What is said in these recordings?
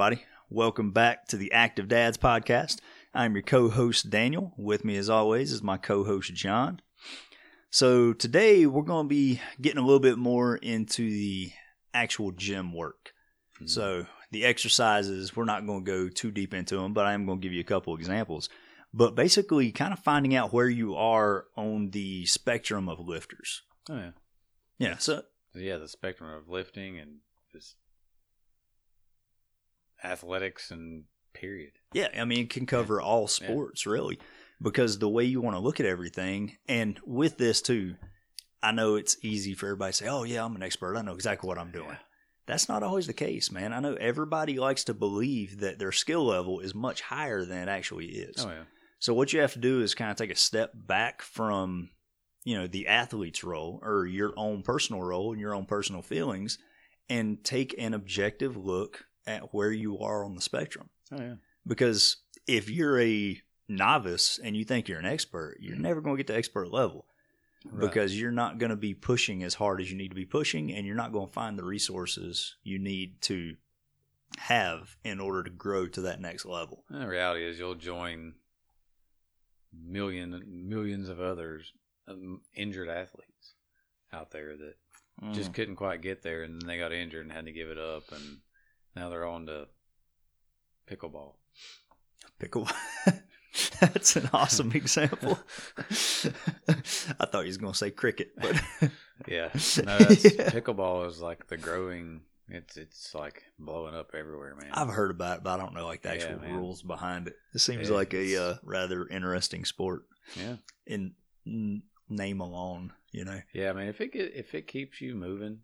everybody. Welcome back to the Active Dads podcast. I'm your co host, Daniel. With me, as always, is my co host, John. So, today we're going to be getting a little bit more into the actual gym work. Mm-hmm. So, the exercises, we're not going to go too deep into them, but I am going to give you a couple examples. But basically, kind of finding out where you are on the spectrum of lifters. Oh yeah, Yeah. So, yeah. The spectrum of lifting and just athletics and period. Yeah, I mean, it can cover all sports really, because the way you want to look at everything, and with this too, I know it's easy for everybody to say, "Oh yeah, I'm an expert. I know exactly what I'm doing." Yeah. That's not always the case, man. I know everybody likes to believe that their skill level is much higher than it actually is. Oh yeah, So what you have to do is kind of take a step back from, you know, the athlete's role or your own personal role and your own personal feelings, and take an objective look at where you are on the spectrum oh yeah. because if you're a novice and you think you're an expert, you're never going to get to expert level Right. because you're not going to be pushing as hard as you need to be pushing and you're not going to find the resources you need to have in order to grow to that next level. And the reality is, you'll join million millions of others um, injured athletes out there that Mm. just couldn't quite get there, and then they got injured and had to give it up, and now they're on to pickleball. pickle. That's an awesome example. I thought he was going to say cricket, but Yeah, no, that's, Yeah. pickleball is like the growing. It's it's like blowing up everywhere, man. I've heard about it, but I don't know like the actual man. rules behind it. It seems Yeah, like a uh, rather interesting sport. yeah, in n- name alone, you know. yeah. I mean, if it get, if it keeps you moving,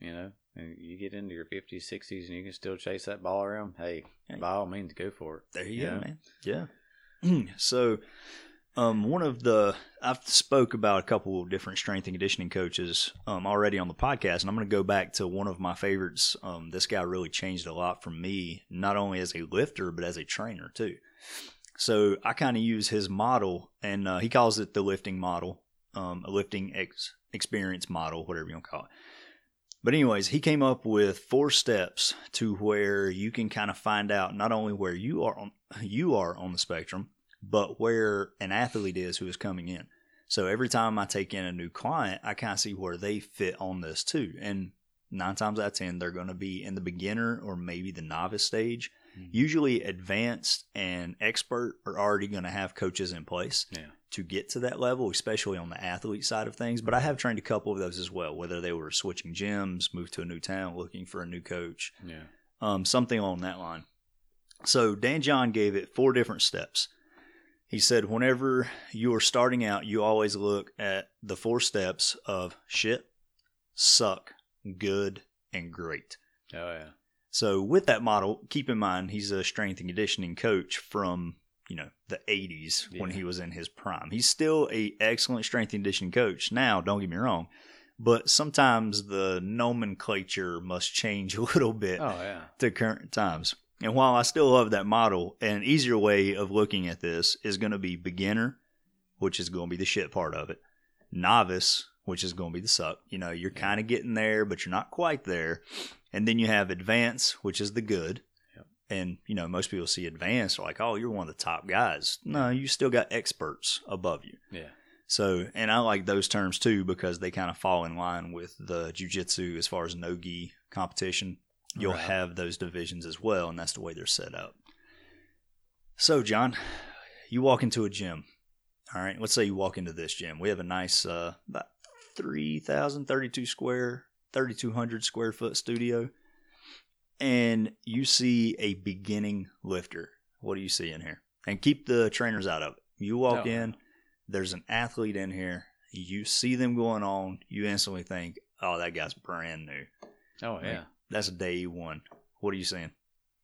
you know, you get into your fifties, sixties, and you can still chase that ball around, hey, by all means, go for it. There you Yeah. go, man. Yeah. so, um, one of the I've spoke about a couple of different strength and conditioning coaches um already on the podcast, and I'm going to go back to one of my favorites. Um, this guy really changed a lot for me, not only as a lifter but as a trainer too. So I kind of use his model, and uh, he calls it the lifting model, um, a lifting ex- experience model, whatever you want to call it. But anyways, he came up with four steps to where you can kind of find out not only where you are on you are on the spectrum, but where an athlete is who is coming in. So every time I take in a new client, I kind of see where they fit on this too. And nine times out of ten, they're going to be in the beginner or maybe the novice stage. Mhm. Usually, advanced and expert are already going to have coaches in place Yeah, to get to that level, especially on the athlete side of things. But I have trained a couple of those as well, whether they were switching gyms, moved to a new town, looking for a new coach, yeah, um, something along that line. So Dan John gave it four different steps. He said, whenever you are starting out, you always look at the four steps of shit, suck, good, and great. oh yeah, So with that model, keep in mind he's a strength and conditioning coach from you know the 80s when he was in his prime. He's still a excellent strength and conditioning coach now. Don't get me wrong, but sometimes the nomenclature must change a little bit oh yeah, to current times. And while I still love that model, an easier way of looking at this is going to be beginner, which is going to be the shit part of it, novice, which is going to be the suck. You know, you're kind of getting there, but you're not quite there. And then you have advance, which is the good. And, you know, most people see advanced like, oh, you're one of the top guys. No, you still got experts above you. yeah, So, and I like those terms too because they kind of fall in line with the jujitsu as far as no gi competition. You'll Right. have those divisions as well, and that's the way they're set up. So, John, you walk into a gym. All right, let's say you walk into this gym. We have a nice, uh, about 3,032 square, 3,200 square foot studio, and you see a beginning lifter. What do you see in here? And keep the trainers out of it. You walk Oh. in, there's an athlete in here. You see them going on. You instantly think, "Oh, that guy's brand new." oh yeah. That's day one. What are you seeing?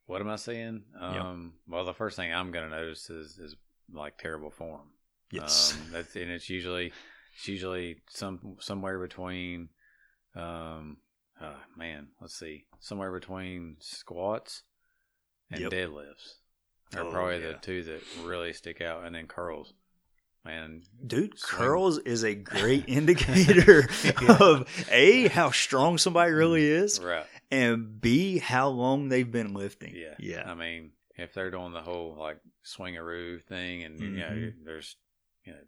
What am I seeing? Yeah. Um, well, the first thing I'm gonna notice is is like terrible form. Yes. Um, that's and it's usually it's usually some somewhere between, um, uh, man, let's see, somewhere between squats and Yep. deadlifts are Oh, probably yeah. the two that really stick out, and then curls. Man, Dude, Swing. curls is a great indicator Yeah. of A, how strong somebody really is, right? and B, how long they've been lifting. Yeah. Yeah. I mean, if they're doing the whole like swingaroo thing and you know Mhm. there's you know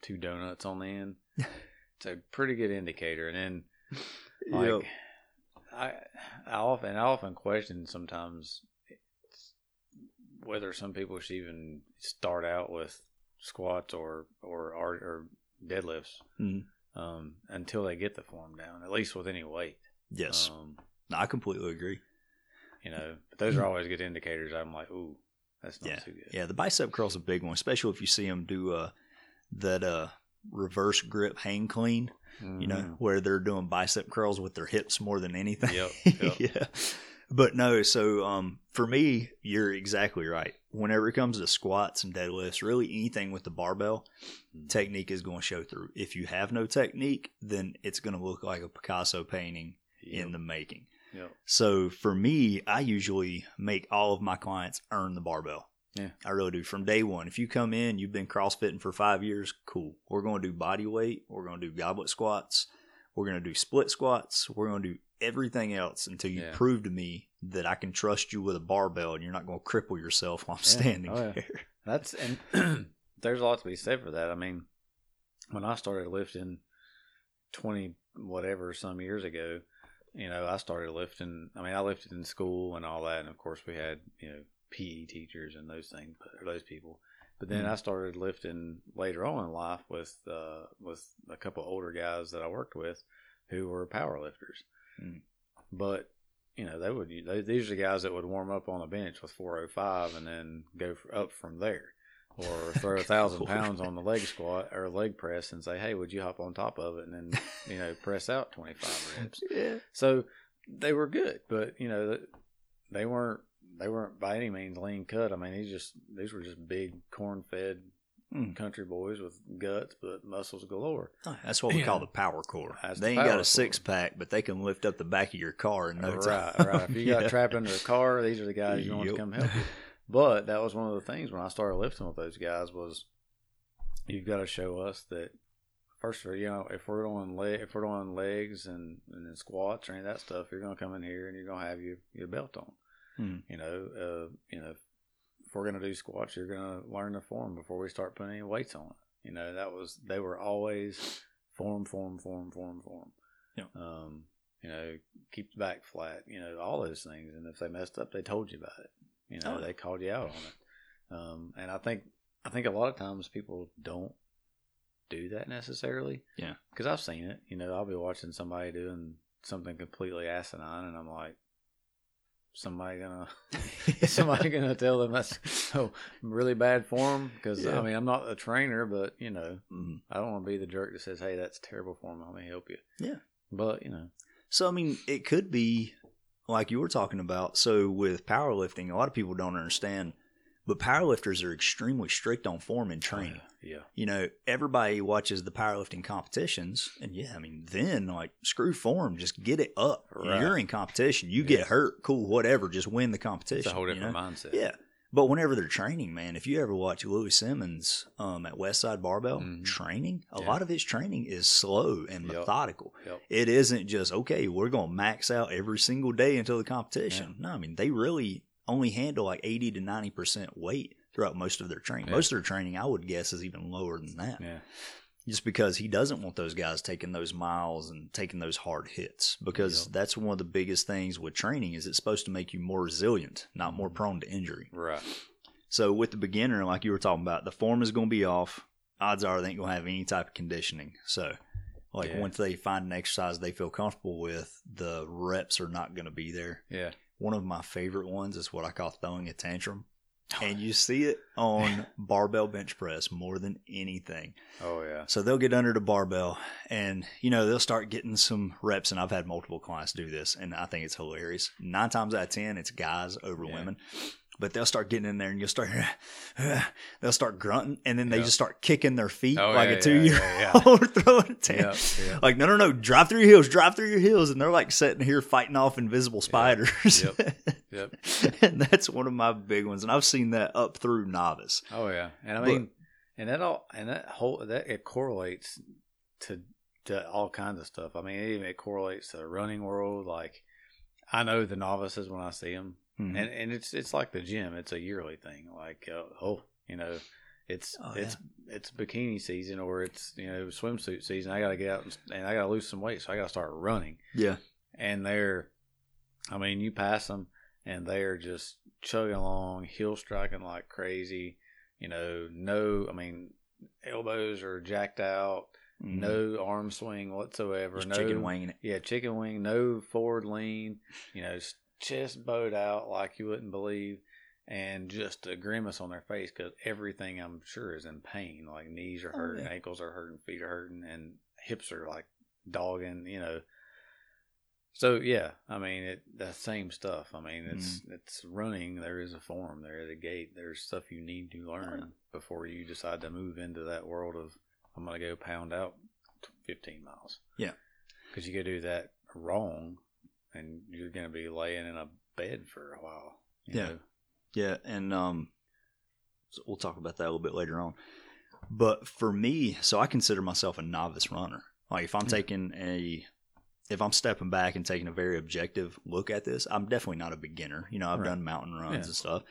two donuts on the end, it's a pretty good indicator. And then like Yep. I I often I often question sometimes whether some people should even start out with squats or or or, or deadlifts Mhm. um, until they get the form down, at least with any weight. Yes. Um, No, I completely agree. you know, but those are always good indicators. I'm like, ooh, that's not Yeah. too good. Yeah, the bicep curl's a big one, especially if you see them do uh, that uh, reverse grip hang clean, you know, Mhm. where they're doing bicep curls with their hips more than anything. Yep, yep. yeah. But no, so um, for me, you're exactly right. Whenever it comes to squats and deadlifts, really anything with the barbell, Mhm. technique is going to show through. If you have no technique, then it's going to look like a Picasso painting Yep. in the making. Yep. So for me, I usually make all of my clients earn the barbell. Yeah. I really do. From day one, if you come in, you've been CrossFitting for five years, cool. We're going to do body weight. We're going to do goblet squats. We're going to do split squats. We're going to do everything else until you Yeah. prove to me that I can trust you with a barbell and you're not going to cripple yourself while I'm Yeah. standing Oh, there. That's and there's a lot to be said for that. I mean, when I started lifting twenty whatever some years ago, you know, I started lifting. I mean, I lifted in school and all that, and of course we had you know PE teachers and those things, or those people. But then Mhm. I started lifting later on in life with uh, with a couple older guys that I worked with who were power lifters. Mm. But you know, they would they, these are the guys that would warm up on the bench with 405 and then go for, up from there, or throw a thousand pounds on the leg squat or leg press and say, "Hey, would you hop on top of it and then you know press out 25 reps?" yeah. So they were good, but you know they weren't they weren't by any means lean cut. I mean, these just these were just big corn fed Mm. country boys with guts but muscles galore. Oh, That's what we call the power core. That's they the ain't got a six pack, but they can lift up the back of your car in no right, time. right. If you got Yeah. trapped under a car, these are the guys you want to come help you. But that was one of the things when I started lifting with those guys was you've got to show us that first of all, you know, if we're doing leg, if we're doing legs and and then squats or any of that stuff, you're gonna come in here and you're gonna have your your belt on. Hmm. You know, uh, you know, if we're gonna do squats, you're gonna learn the form before we start putting any weights on it. You know, that was they were always form, form, form, form, form. Yeah. Um, you know, keep the back flat. You know, all those things. And if they messed up, they told you about it. You know, Oh. they called you out on it. Um, and I think I think a lot of times people don't do that necessarily. Yeah. Because I've seen it. You know, I'll be watching somebody doing something completely asinine, and I'm like, somebody gonna somebody gonna tell them that's so really bad form because Yeah. I mean I'm not a trainer, but you know Mm. I don't want to be the jerk that says, "Hey, that's terrible for form. Let me help you." Yeah. but you know, So I mean, it could be like you were talking about. So with powerlifting, a lot of people don't understand, but powerlifters are extremely strict on form and training. yeah, You know, everybody watches the powerlifting competitions, and yeah, I mean, then like screw form, just get it up. Right. You're in competition. You Yeah. get hurt, cool, whatever. Just win the competition. it's a whole you different know? mindset. Yeah. But whenever they're training, man, if you ever watch Louie Simmons um, at Westside Barbell Mhm. training, a Yeah. lot of his training is slow and Yep. methodical. Yep. It isn't just, okay, we're going to max out every single day until the competition. No, I mean, they really only handle like 80 to 90% weight throughout most of their training. Yeah. Most of their training, I would guess, is even lower than that. yeah, Just because he doesn't want those guys taking those miles and taking those hard hits. Because Yep. that's one of the biggest things with training is it's supposed to make you more resilient, not more Mhm. prone to injury. right. So with the beginner, like you were talking about, the form is going to be off. Odds are they ain't going to have any type of conditioning. So, like Yeah. once they find an exercise they feel comfortable with, the reps are not going to be there. Yeah, One of my favorite ones is what I call throwing a tantrum, oh, and you see it on barbell bench press more than anything. oh yeah, So they'll get under the barbell and, you know, they'll start getting some reps. And I've had multiple clients do this, and I think it's hilarious. Nine times out of 10, it's guys over Yeah. women. But they'll start getting in there and you'll start, they'll start grunting and then they Yeah. just start kicking their feet Oh, like yeah, a two year old throwing a yeah, tantrum. yeah. Like, no, no, no, drive through your heels, drive through your heels. And they're like sitting here fighting off invisible spiders. Yep. Yep. and that's one of my big ones. And I've seen that up through novice. Oh yeah, and I But- mean, and that all and that whole that it correlates to to all kinds of stuff. I mean, it even it correlates to the running world. Like I know the novices when I see them, Mhm. and and it's it's like the gym. It's a yearly thing. Like uh, oh, you know, it's Oh, it's it's bikini season or it's you know swimsuit season. I got to get out and, and I got to lose some weight, so I got to start running. yeah, And they're, I mean, you pass them and they're just chugging along, heel striking like crazy. You know, no, I mean, elbows are jacked out, Mhm. no arm swing whatsoever, Just no chicken it. yeah, chicken wing, no forward lean, you know, chest bowed out like you wouldn't believe, and just a grimace on their face because everything I'm sure is in pain. Like knees are Oh, hurting, yeah. ankles are hurting, feet are hurting, and hips are like dogging, you know. So yeah, I mean it. The same stuff. I mean it's Mm-hmm. it's running. There is a form There is a gait. There's stuff you need to learn before you decide to move into that world of I'm gonna go pound out 15 miles. Yeah. because you could do that wrong, and you're gonna be laying in a bed for a while. Yeah. know? Yeah, and um, so we'll talk about that a little bit later on. But for me, so I consider myself a novice runner. Like if I'm taking a, if I'm stepping back and taking a very objective look at this, I'm definitely not a beginner. You know, I've Right. done mountain runs Yeah. and stuff,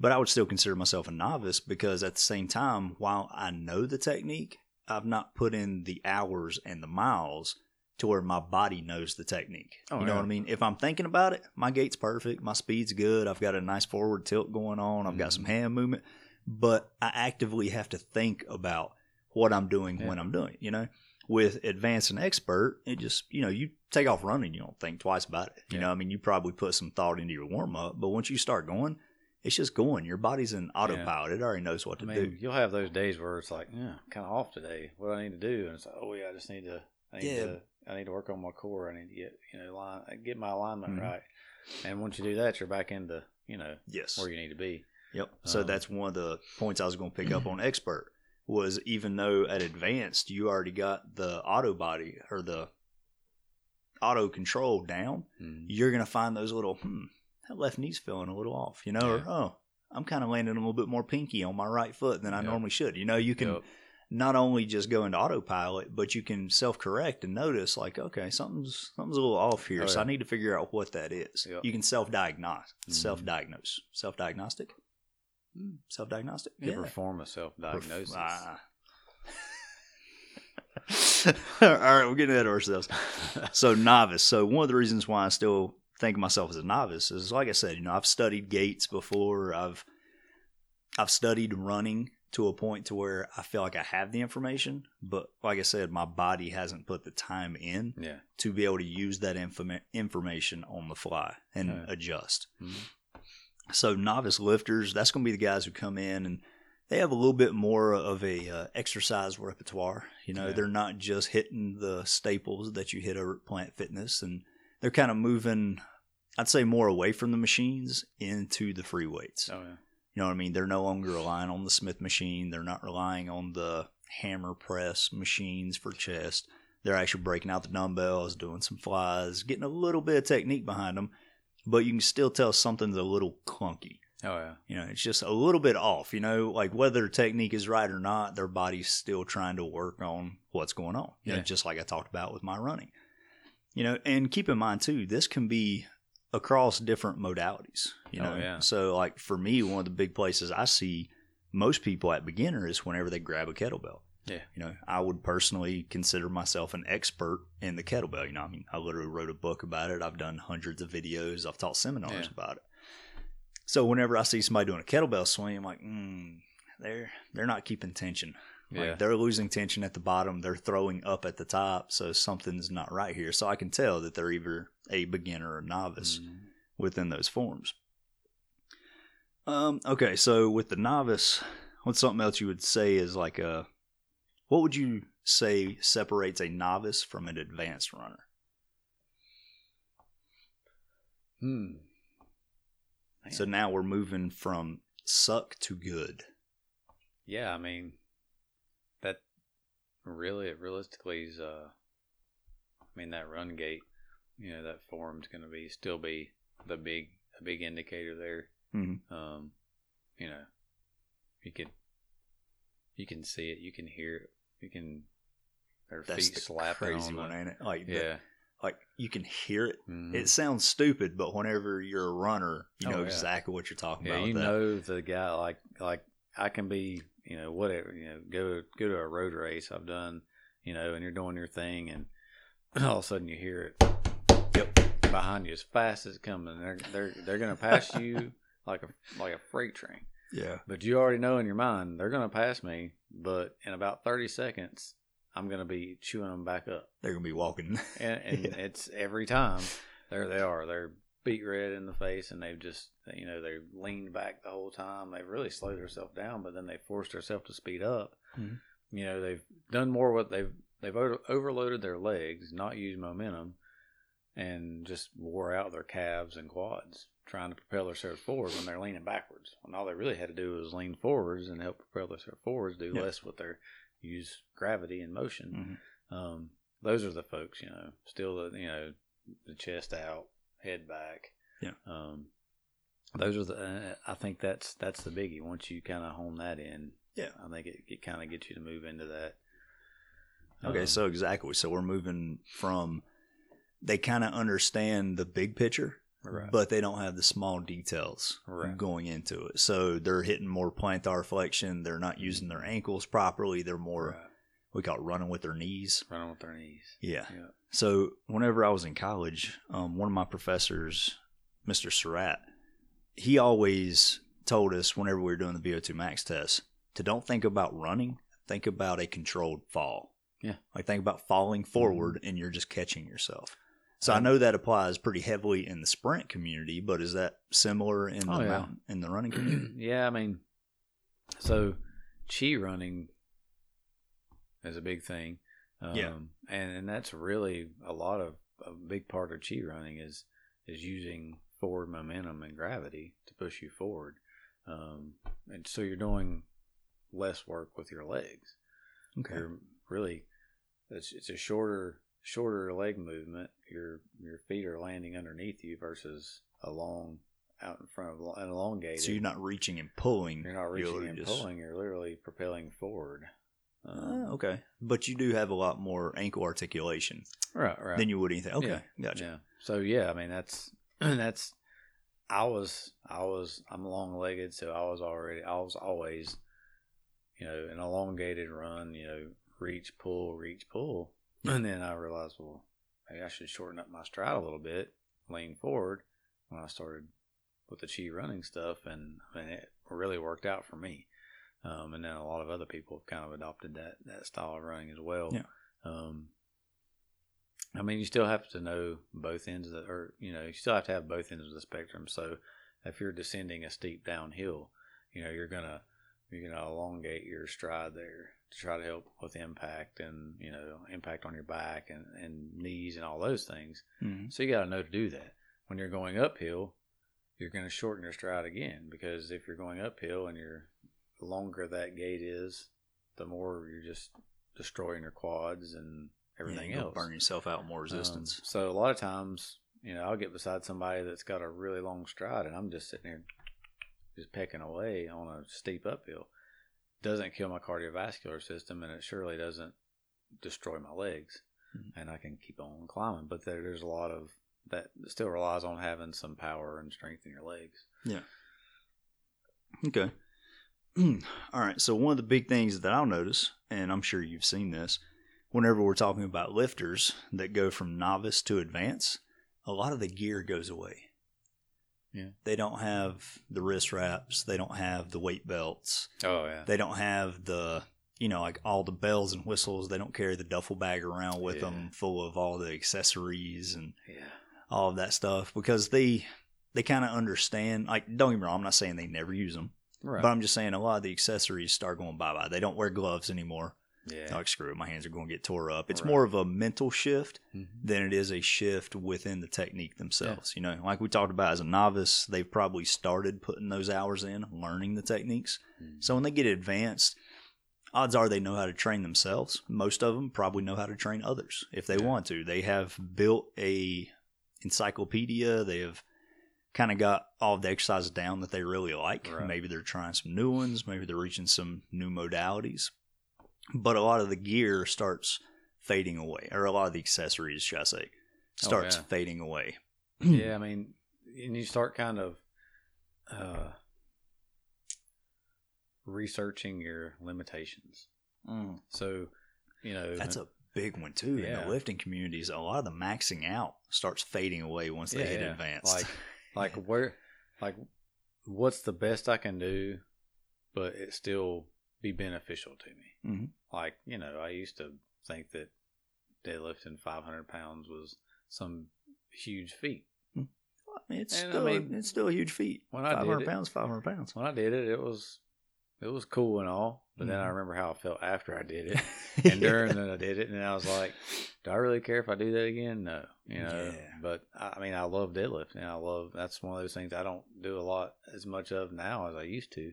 but I would still consider myself a novice because at the same time, while I know the technique, I've not put in the hours and the miles to where my body knows the technique. Oh, you know yeah. what I mean? If I'm thinking about it, my gait's perfect, my speed's good, I've got a nice forward tilt going on, I've got mm-hmm. some hand movement, but I actively have to think about what I'm doing Yeah. when I'm doing it, you know? With advanced and expert, it just, you know, you take off running, you don't think twice about it. You Yeah. know, I mean, you probably put some thought into your warm up, but once you start going, it's just going. Your body's in autopilot. It already knows what I to mean, do. you'll have those days where it's like, yeah, kind of off today. What do I need to do? And it's like, oh yeah, I just need to, I need Yeah. to, I need to work on my core. I need to get, you know, line, get my alignment Mhm. right. And once you do that, you're back into, you know, Yes. where you need to be. Yep. So Um, that's one of the points I was going to pick up on expert was even though at advanced you already got the auto body or the auto control down, Mm. you're going to find those little hmm, that left knee's feeling a little off, you know, or oh, I'm kind of landing a little bit more pinky on my right foot than I Yep. normally should. You know, you can Yep. Not only just go into autopilot, but you can self correct and notice like, okay, something's something's a little off here, Oh, so I need to figure out what that is. Yep. You can self diagnose, Mhm. self diagnose, self diagnostic, self diagnostic. You perform a self diagnosis. Ah. All right, we're getting ahead of ourselves. So novice. So one of the reasons why I still think of myself as a novice is, like I said, you know, I've studied gaits before. I've I've studied running to a point to where I feel like I have the information, but like I said, my body hasn't put the time in yeah. to be able to use that informa- information on the fly and Yeah. adjust. Mhm. So novice lifters, that's going to be the guys who come in and they have a little bit more of a uh, exercise repertoire. You know, Yeah. they're not just hitting the staples that you hit over at Planet Fitness, and they're kind of moving. I'd say more away from the machines into the free weights. Oh yeah. You know what I mean? They're no longer relying on the Smith machine. They're not relying on the hammer press machines for chest. They're actually breaking out the dumbbells, doing some flies, getting a little bit of technique behind them, but you can still tell something's a little clunky. Oh yeah. You know, it's just a little bit off. You know, like whether their technique is right or not, their body's still trying to work on what's going on. You know, Yeah. just like I talked about with my running. You know, and keep in mind too, this can be across different modalities. You Oh, know, yeah. so like for me, one of the big places I see most people at beginner is whenever they grab a kettlebell. Yeah. You know, I would personally consider myself an expert in the kettlebell. You know, I mean, I literally wrote a book about it. I've done hundreds of videos. I've taught seminars Yeah. about it. So whenever I see somebody doing a kettlebell swing, I'm like, mm, they're they're not keeping tension. Like Yeah. they're losing tension at the bottom. They're throwing up at the top. So something's not right here. So I can tell that they're either a beginner or novice Mhm. within those forms. Um, okay, so with the novice, what's something else you would say is like a what would you say separates a novice from an advanced runner? Hmm. So now we're moving from suck to good. Yeah, I mean, that really, realistically is, uh, I mean, that run gait, you know, that form's going to be still be the big, a big indicator there. Mhm. Um, you know, you could, you can see it, you can hear it, you can, their That's feet the slapping crazy on one, the, ain't it? Like the- yeah, like you can hear it. Mhm. It sounds stupid, but whenever you're a runner, you Oh, know yeah. exactly what you're talking yeah, about. you know the guy like like I can be you know whatever you know go go to a road race I've done you know and you're doing your thing and all of a sudden you hear it. Behind you as fast as it's coming they're they're they're gonna pass you like a like a freight train Yeah. but you already know in your mind they're gonna pass me but in about 30 seconds I'm gonna be chewing them back up They're gonna be walking. and, and Yeah. it's every time there they are they're beet red in the face and they've just you know they've leaned back the whole time they've really slowed themselves down but then they forced themselves to speed up Mhm. you know they've done more what they've they've over- overloaded their legs not used momentum and just wore out their calves and quads trying to propel themselves forward when they're leaning backwards when all they really had to do was lean forwards and help propel themselves forwards do Yeah. less with their use gravity and motion Mhm. um, those are the folks, you know, still the you know the chest out, head back. Yeah. Um, those are the. Uh, I think that's that's the biggie. Once you kind of hone that in, Yeah. I think it, it kind of gets you to move into that. Okay, Um, so exactly. So we're moving from they kind of understand the big picture, right, but they don't have the small details Right. going into it. So they're hitting more plantar flexion. They're not using their ankles properly. They're more right. we call it running with their knees. running with their knees. Yeah. Yeah. So whenever I was in college, um, one of my professors, Mr. Surratt, he always told us whenever we were doing the VO2 max test to don't think about running, think about a controlled fall. Yeah. Mm-hmm. Like think about falling forward and you're just catching yourself. So I know that applies pretty heavily in the sprint community, but is that similar in the Oh, yeah. mountain in the running community? yeah, I mean, so chi running is a big thing. Um, Yeah. and and that's really a lot of a big part of chi running is is using forward momentum and gravity to push you forward. Um, and so you're doing less work with your legs. Okay. You're really it's it's a shorter shorter leg movement. Your your feet are landing underneath you versus a long out in front of an elongated. So you're not reaching and pulling. You're not reaching literally and just- pulling. You're literally propelling forward. Um, Ah, okay. But you do have a lot more ankle articulation Right, right. than you would anything. Okay. Yeah, Gotcha. Yeah. So yeah, I mean that's that's. I was I was I'm long legged, so I was already I was always, you know, an elongated run. You know, reach, pull, reach, pull, and then I realized, well, maybe I should shorten up my stride a little bit, lean forward. When I started with the chi running stuff, and I mean, it really worked out for me. Um, and then a lot of other people have kind of adopted that that style of running as well. Yeah. Um, I mean, you still have to know both ends of the, or you know, you still have to have both ends of the spectrum. So if you're descending a steep downhill, you know, you're gonna you're gonna elongate your stride there to try to help with impact and you know impact on your back and, and knees and all those things. Mhm. So you got to know to do that. When you're going uphill, you're going to shorten your stride again because if you're going uphill and you're the longer that gait is, the more you're just destroying your quads and everything Yeah, else. Burn yourself out more resistance. Um, so a lot of times, you know, I'll get beside somebody that's got a really long stride, and I'm just sitting there, just pecking away on a steep uphill. Doesn't kill my cardiovascular system, and it surely doesn't destroy my legs, Mhm. and I can keep on climbing. But there, there's a lot of that still relies on having some power and strength in your legs. Yeah. Okay. All right. So one of the big things that I'll notice, and I'm sure you've seen this, whenever we're talking about lifters that go from novice to advance, a lot of the gear goes away. Yeah. They don't have the wrist wraps. They don't have the weight belts. Oh yeah, They don't have the, you know, like all the bells and whistles. They don't carry the duffel bag around with Yeah. them full of all the accessories and yeah, all of that stuff because they they kind of understand. Like, don't get me wrong, I'm not saying they never use them, right. but I'm just saying a lot of the accessories start going bye bye. They don't wear gloves anymore. Yeah, Like, screw it, my hands are going to get tore up. It's Right. more of a mental shift Mhm. than it is a shift within the technique themselves. You know, like we talked about as a novice, they've probably started putting those hours in, learning the techniques. Mhm. So when they get advanced, odds are they know how to train themselves. Most of them probably know how to train others if they Yeah. want to. They have built a encyclopedia. They have kind of got all the exercises down that they really like. Right. Maybe they're trying some new ones. Maybe they're reaching some new modalities. But a lot of the gear starts fading away, or a lot of the accessories, should I say, starts yeah. fading away. yeah, I mean, and you start kind of uh, researching your limitations. So, you know, That's a big one too in the lifting communities. A lot of the maxing out starts fading away once they Yeah, hit yeah. advanced. like, like where, like, what's the best I can do, but it still be beneficial to me. Mhm. Like, you know, I used to think that deadlifting 500 pounds was some huge feat. I mean, it's and I still mean, it's still a huge feat. when I did Five hundred it- pounds, five hundred pounds. When I did it, it was, it was cool and all. But then I Mhm. remember how I felt after I did it. and during that I did it, and I was like, "Do I really care if I do that again?" No, you know. Yeah. But I I mean, I love deadlifting. I love that's one of those things I don't do a lot as much of now as I used to.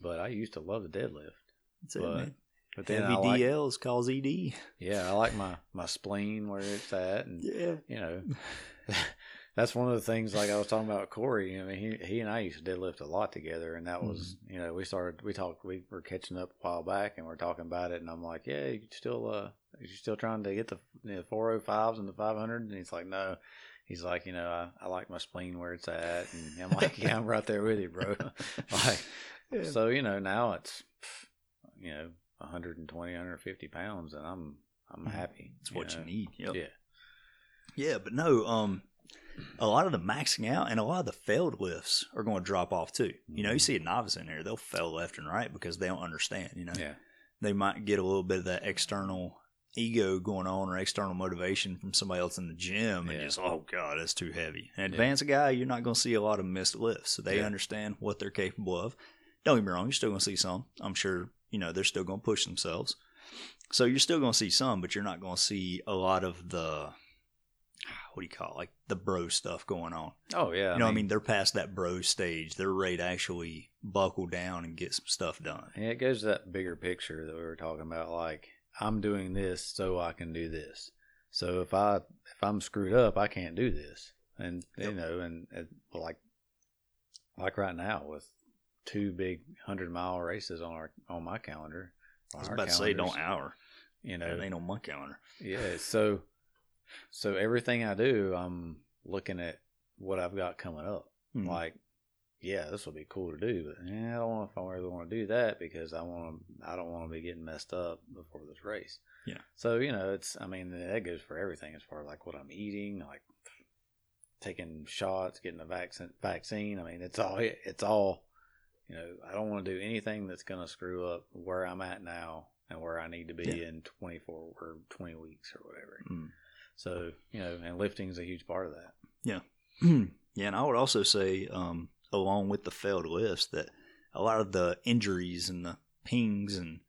But I used to love the deadlift. That's it, but- man. But then Heavy I like, DLs cause ED. yeah, I like my my spleen where it's at, and Yeah. you know, that's one of the things. Like I was talking about Corey. I mean, he he and I used to deadlift a lot together, and that was Mm-hmm. you know we started we talked we were catching up a while back, and we're talking about it, and I'm like, yeah, you still uh you still trying to get the you know, 405s and the 500, and he's like, no. He's like, you know, I, I like my spleen where it's at, and I'm like, yeah, I'm right there with you, bro. like, Yeah. so you know, now it's, you know, 120, 150 pounds, and I'm I'm Mhm. happy. It's what know? you need. Yep. Yeah. Yeah, but no, um, a lot of the maxing out and a lot of the failed lifts are going to drop off too. You know, you Mhm. see a novice in there, they'll fail left and right because they don't understand. You know, Yeah. they might get a little bit of that external ego going on or external motivation from somebody else in the gym and Yeah. just, oh God, that's too heavy. An Yeah. advanced guy, you're not going to see a lot of missed lifts. So they Yeah. understand what they're capable of. Don't get me wrong, you're still going to see some. I'm sure, you know, they're still going to push themselves. So you're still going to see some, but you're not going to see a lot of the, what do you call it? Like the bro stuff going on. Oh yeah. you know what I mean? They're past that bro stage. They're ready to actually buckle down and get some stuff done. Yeah, it goes to that bigger picture that we were talking about. Like I'm doing this so I can do this. So if I if I'm screwed up, I can't do this. And you Yep. know, and, and like like right now with two big hundred mile races on our on my calendar. I was about to say, don't hour. You know, It ain't on my calendar. yeah. So so everything I do, I'm looking at what I've got coming up. Mhm. like yeah this will be cool to do but yeah, i don't know if i really want to do that because i want to i don't want to be getting messed up before this race Yeah. so you know it's i mean that goes for everything as far as like what i'm eating like taking shots getting a vaccine vaccine i mean it's all it's all you know i don't want to do anything that's going to screw up where i'm at now and where i need to be Yeah. in 24 or 20 weeks or whatever Mm. so you know and lifting is a huge part of that yeah, yeah. and I would also say, um, along with the failed lifts, that a lot of the injuries and the pings and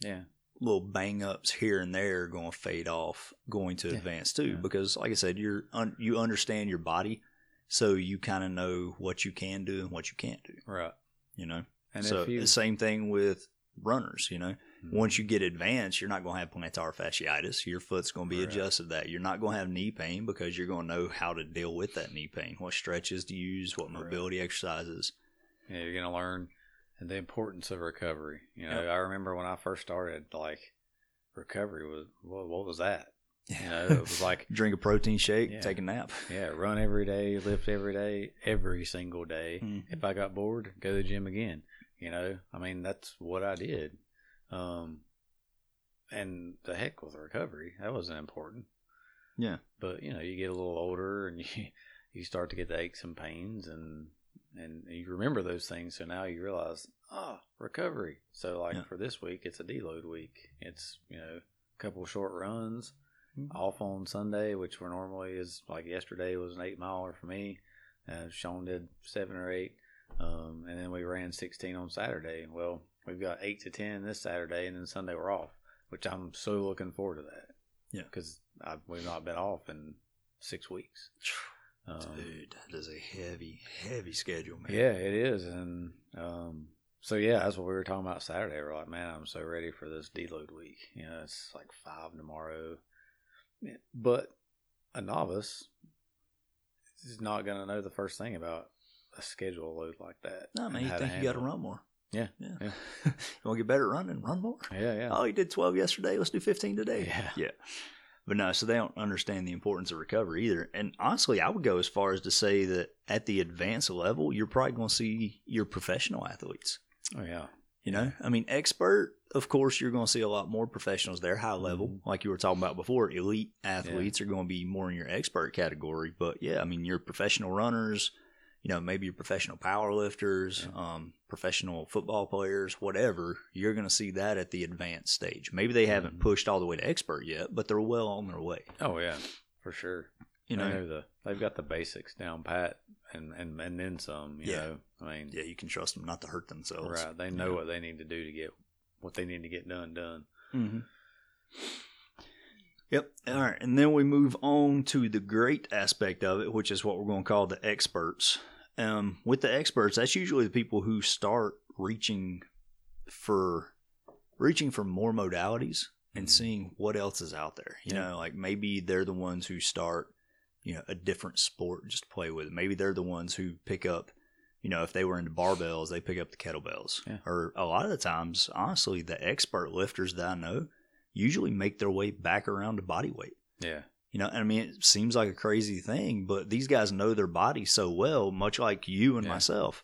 yeah little bang ups here and there are going to fade off going to Yeah. advance too Yeah. because like i said you're un- you understand your body so you kind of know what you can do and what you can't do right you know and so you the same thing with runners you know Mhm. once you get advanced you're not going to have plantar fasciitis your foot's going to be Right. adjusted to that you're not going to have knee pain because you're going to know how to deal with that knee pain what stretches to use what Right. mobility exercises Yeah, you're gonna learn the importance of recovery. You know, Yep. I remember when I first started, like recovery was what, what was that? You know, it was like drink a protein shake Yeah. take a nap yeah, run every day, lift every day, every single day. Mhm. If I got bored, go to the gym again. You know, I mean that's what I did. Um, and the heck with recovery, that wasn't important. Yeah. But you know, you get a little older and you you start to get the aches and pains and and you remember those things. So now you realize, oh, recovery. So like Yeah. for this week, it's a deload week. It's you know a couple short runs Mhm. off on Sunday, which were normally is like yesterday was an eight miler for me. Uh, Sean did seven or eight, um, and then we ran sixteen on Saturday. Well, we've got eight to ten this Saturday, and then Sunday we're off, which I'm so looking forward to that. Yeah. because we've not been off in six weeks. Um, Dude, that is a heavy, heavy schedule, man. yeah, it is, and um, so yeah, that's what we were talking about Saturday. We're like, man, I'm so ready for this deload week. You know, it's like five tomorrow, but a novice is not going to know the first thing about a schedule load like that. No, man, you think you got to run more. Yeah, Yeah. yeah. you want to get better at running? Run more. Yeah, yeah. Oh, you did 12 yesterday. Let's do 15 today. Yeah. Yeah. But no, so they don't understand the importance of recovery either. And honestly, I would go as far as to say that at the advanced level, you're probably going to see your professional athletes. Oh yeah. You know, I mean, expert, of course, you're going to see a lot more professionals there, high level, Mhm. like you were talking about before. Elite athletes are going to be more in your expert category. But yeah, I mean, your professional runners, you know, maybe your professional power lifters, um, professional football players, whatever, you're going to see that at the advanced stage. Maybe they haven't Mhm. pushed all the way to expert yet, but they're well on their way. Oh yeah, for sure. You know, know the they've got the basics down pat, and and and then some. You Yeah. know, I mean, yeah, you can trust them not to hurt themselves. right? They know Yeah. what they need to do to get what they need to get done done. Mm-hmm. Yep. All right. And then we move on to the great aspect of it, which is what we're going to call the experts. Um, with the experts, that's usually the people who start reaching for reaching for more modalities and Mhm. seeing what else is out there. You Yeah. know, like maybe they're the ones who start, you know, a different sport just to play with. Maybe they're the ones who pick up, you know, if they were into barbells, they pick up the kettlebells. Yeah. Or a lot of the times, honestly, the expert lifters that I know usually make their way back around to body weight. Yeah, You know, and I mean, it seems like a crazy thing, but these guys know their body so well, much like you and Yeah. myself,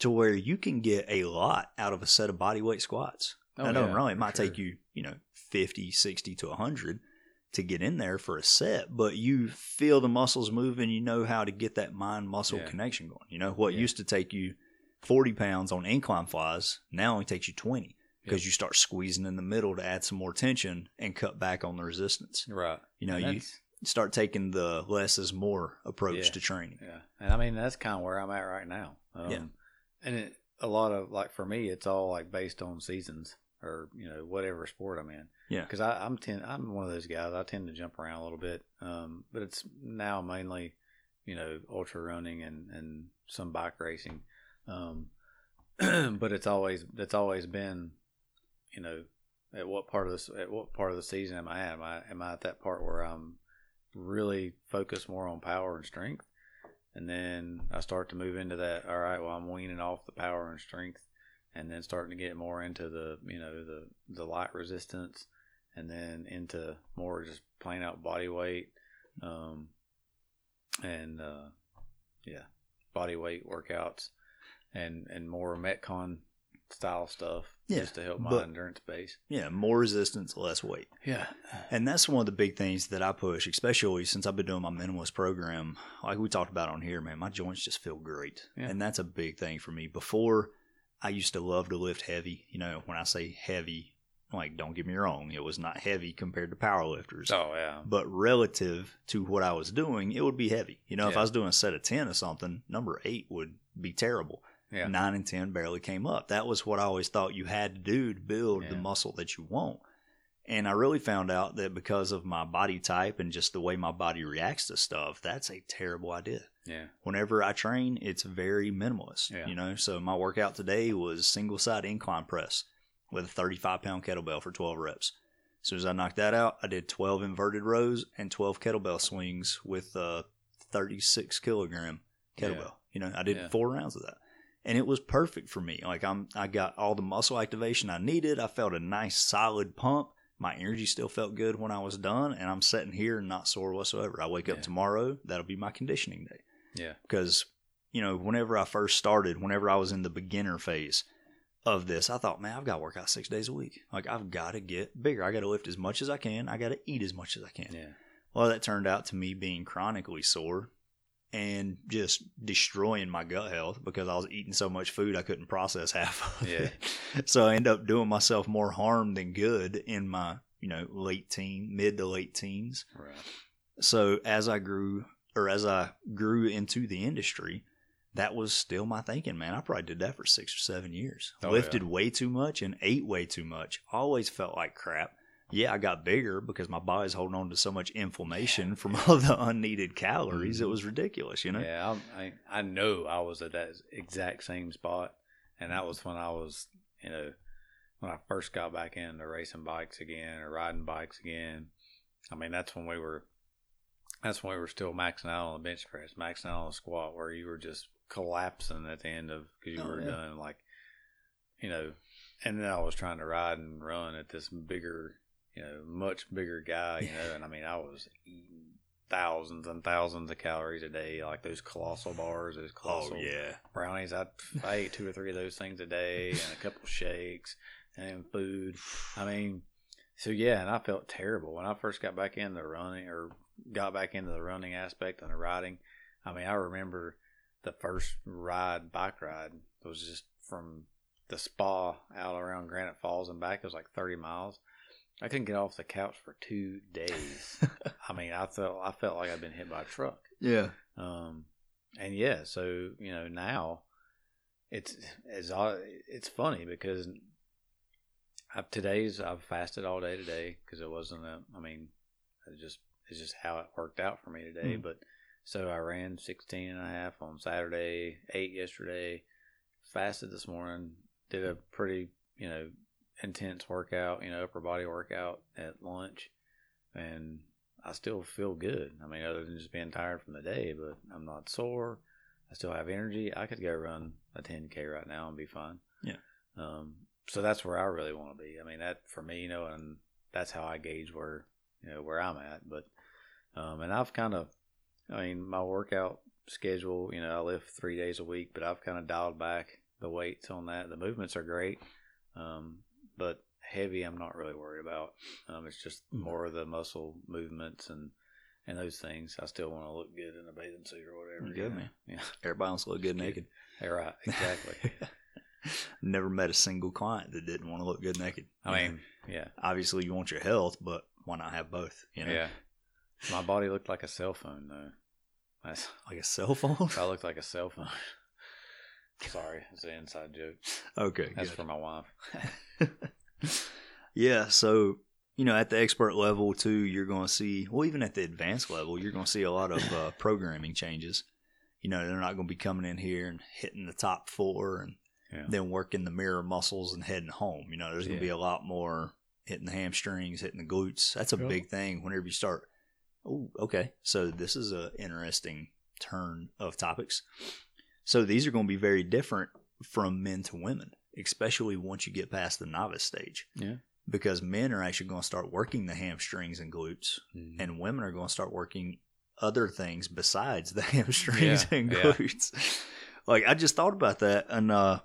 to where you can get a lot out of a set of body weight squats. Oh, I know yeah, wrong. It might sure. take you, you know, 50, 60 to 100 to get in there for a set, but you feel the muscles move and you know how to get that mind muscle Yeah. connection going. You know, what Yeah. used to take you 40 pounds on incline flies now only takes you 20 because Yep. you start squeezing in the middle to add some more tension and cut back on the resistance. right. You know, you start taking the less is more approach Yeah. to training. Yeah, and I mean that's kind of where I'm at right now. Um, Yeah. and it, a lot of like for me, it's all like based on seasons or you know whatever sport I'm in. Yeah. because I'm tend I'm one of those guys. I tend to jump around a little bit, um, but it's now mainly you know ultra running and and some bike racing. Um, but it's always it's always been you know at what part of this at what part of the season am I at? Am I am I at that part where I'm really focused more on power and strength? And then I start to move into that. All right, well, I'm weaning off the power and strength, and then starting to get more into the you know the the light resistance, and then into more just plain out body weight, um, and uh, yeah, body weight workouts, and and more metcon style stuff, Yeah, just to help my but- endurance base. Yeah, more resistance, less weight. Yeah, And that's one of the big things that I push, especially since I've been doing my minimalist program. Like we talked about on here, man, my joints just feel great. Yeah. And that's a big thing for me. Before, I used to love to lift heavy. You know, when I say heavy, like, don't get me wrong, it was not heavy compared to power lifters. oh yeah, But relative to what I was doing, it would be heavy. You know, if I was doing a set of 10 or something, number eight would be terrible. yeah, Nine and 10 barely came up. That was what I always thought you had to do to build the muscle that you want. And I really found out that because of my body type and just the way my body reacts to stuff, that's a terrible idea. yeah, Whenever I train, it's very minimalist. Yeah. You know, so my workout today was single side incline press with a 35 pound kettlebell for 12 reps. As soon as I knocked that out, I did 12 inverted rows and 12 kettlebell swings with a 36 kilogram kettlebell. Yeah. You know, I did Yeah. four rounds of that. And it was perfect for me. Like I'm I got all the muscle activation I needed. I felt a nice solid pump. My energy still felt good when I was done and I'm sitting here not sore whatsoever. I wake up tomorrow, that'll be my conditioning day yeah, because you know whenever i first started whenever i was in the beginner phase of this i thought man i've got to work out six days a week. Like i've got to get bigger. I got to lift as much as i can. I got to eat as much as i can. Yeah, well that turned out to me being chronically sore and just destroying my gut health because i was eating so much food i couldn't process half of Yeah. it so i ended up doing myself more harm than good in my you know late teen mid to late teens. Right, so as I grew or as I grew into the industry, that was still my thinking, man. I probably did that for six or seven years. Oh, Lifted yeah. way too much and ate way too much. Always felt like crap. Yeah, I got bigger because my body's holding on to so much inflammation from all the unneeded calories. It Mhm. was ridiculous, you know? Yeah, I, I I know I was at that exact same spot, and that was when I was, you know, when I first got back into racing bikes again or riding bikes again. I mean, that's when we were, that's when we were still maxing out on the bench press, maxing out on the squat, where you were just collapsing at the end of because you Oh, were yeah. done like, you know, and then I was trying to ride and run at this bigger, you know, much bigger guy, you know, and I mean, I was eating thousands and thousands of calories a day, like those colossal bars, those oh, colossal Oh yeah. brownies. I, I ate two or three of those things a day and a couple shakes and food. I mean, so yeah, and I felt terrible when I first got back into running or got back into the running aspect and the riding. I mean, I remember the first ride, bike ride, was just from the spa out around Granite Falls and back. It was like 30 miles. I couldn't get off the couch for two days. I mean, I felt I felt like I'd been hit by a truck. Yeah. Um, and yeah, so you know now it's it's it's funny because I've, today's I've fasted all day today because it wasn't a I mean it just it's just how it worked out for me today. Mhm. But so I ran 16 and a half on Saturday, ate yesterday, fasted this morning, did a pretty you know intense workout, you know upper body workout at lunch, and I still feel good. I mean, other than just being tired from the day, but I'm not sore. I still have energy. I could go run a 10k right now and be fine. Yeah. Um. So that's where I really want to be. I mean, that for me, you know, and that's how I gauge where you know where I'm at. But, um, and I've kind of, I mean, my workout schedule. You know, I lift three days a week, but I've kind of dialed back the weights on that. The movements are great, um, but heavy, I'm not really worried about. Um, it's just Mm. more of the muscle movements and and those things. I still want to look good in a bathing suit or whatever. Good, know? man. Yeah, Everybody wants to look good naked. Yeah, right. Exactly. Never met a single client that didn't want to look good naked. I mean, yeah, obviously you want your health, but why not have both? You know, yeah. My body looked like a cell phone though. That's, like a cell phone. I looked like a cell phone. Sorry, it's an inside joke. okay, That's good. for my wife. yeah, so you know, at the expert level too, you're going to see, well, even at the advanced level, you're going to see a lot of uh, programming changes. You know, they're not going to be coming in here and hitting the top four and Yeah. then working the mirror muscles and heading home. You know, there's going to be a lot more hitting the hamstrings, hitting the glutes. That's a Yeah. big thing whenever you start. Oh, okay. So this is a interesting turn of topics. So these are going to be very different from men to women, especially once you get past the novice stage. Yeah. Because men are actually going to start working the hamstrings and glutes, Mhm. and women are going to start working other things besides the hamstrings Yeah, and yeah. glutes. Like I just thought about that, and uh,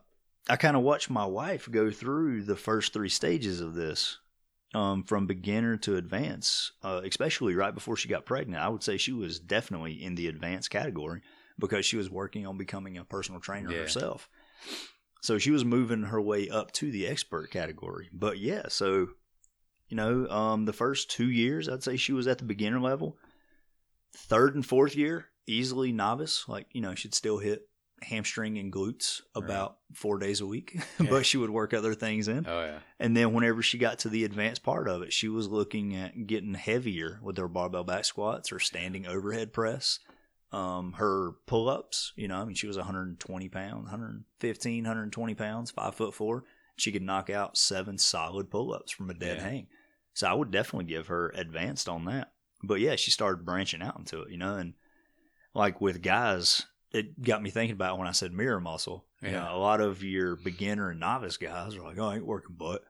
I kind of watched my wife go through the first three stages of this, um, from beginner to advance. Uh, especially right before she got pregnant, I would say she was definitely in the advanced category because she was working on becoming a personal trainer Yeah. herself. So she was moving her way up to the expert category. But yeah, so you know, um, the first two years, I'd say she was at the beginner level. Third and fourth year, easily novice. Like you know, she'd still hit hamstring and glutes about four days a week, Yeah. but she would work other things in. Oh yeah. And then whenever she got to the advanced part of it, she was looking at getting heavier with her barbell back squats or standing overhead press. Um, her pull ups, you know, I mean, she was 120 pounds, 115, 120 pounds, five foot four. She could knock out seven solid pull ups from a dead Yeah. hang. So I would definitely give her advanced on that. But yeah, she started branching out into it, you know, and like with guys, it got me thinking about when I said mirror muscle. You Yeah. know, a lot of your beginner and novice guys are like, oh, I ain't working butt.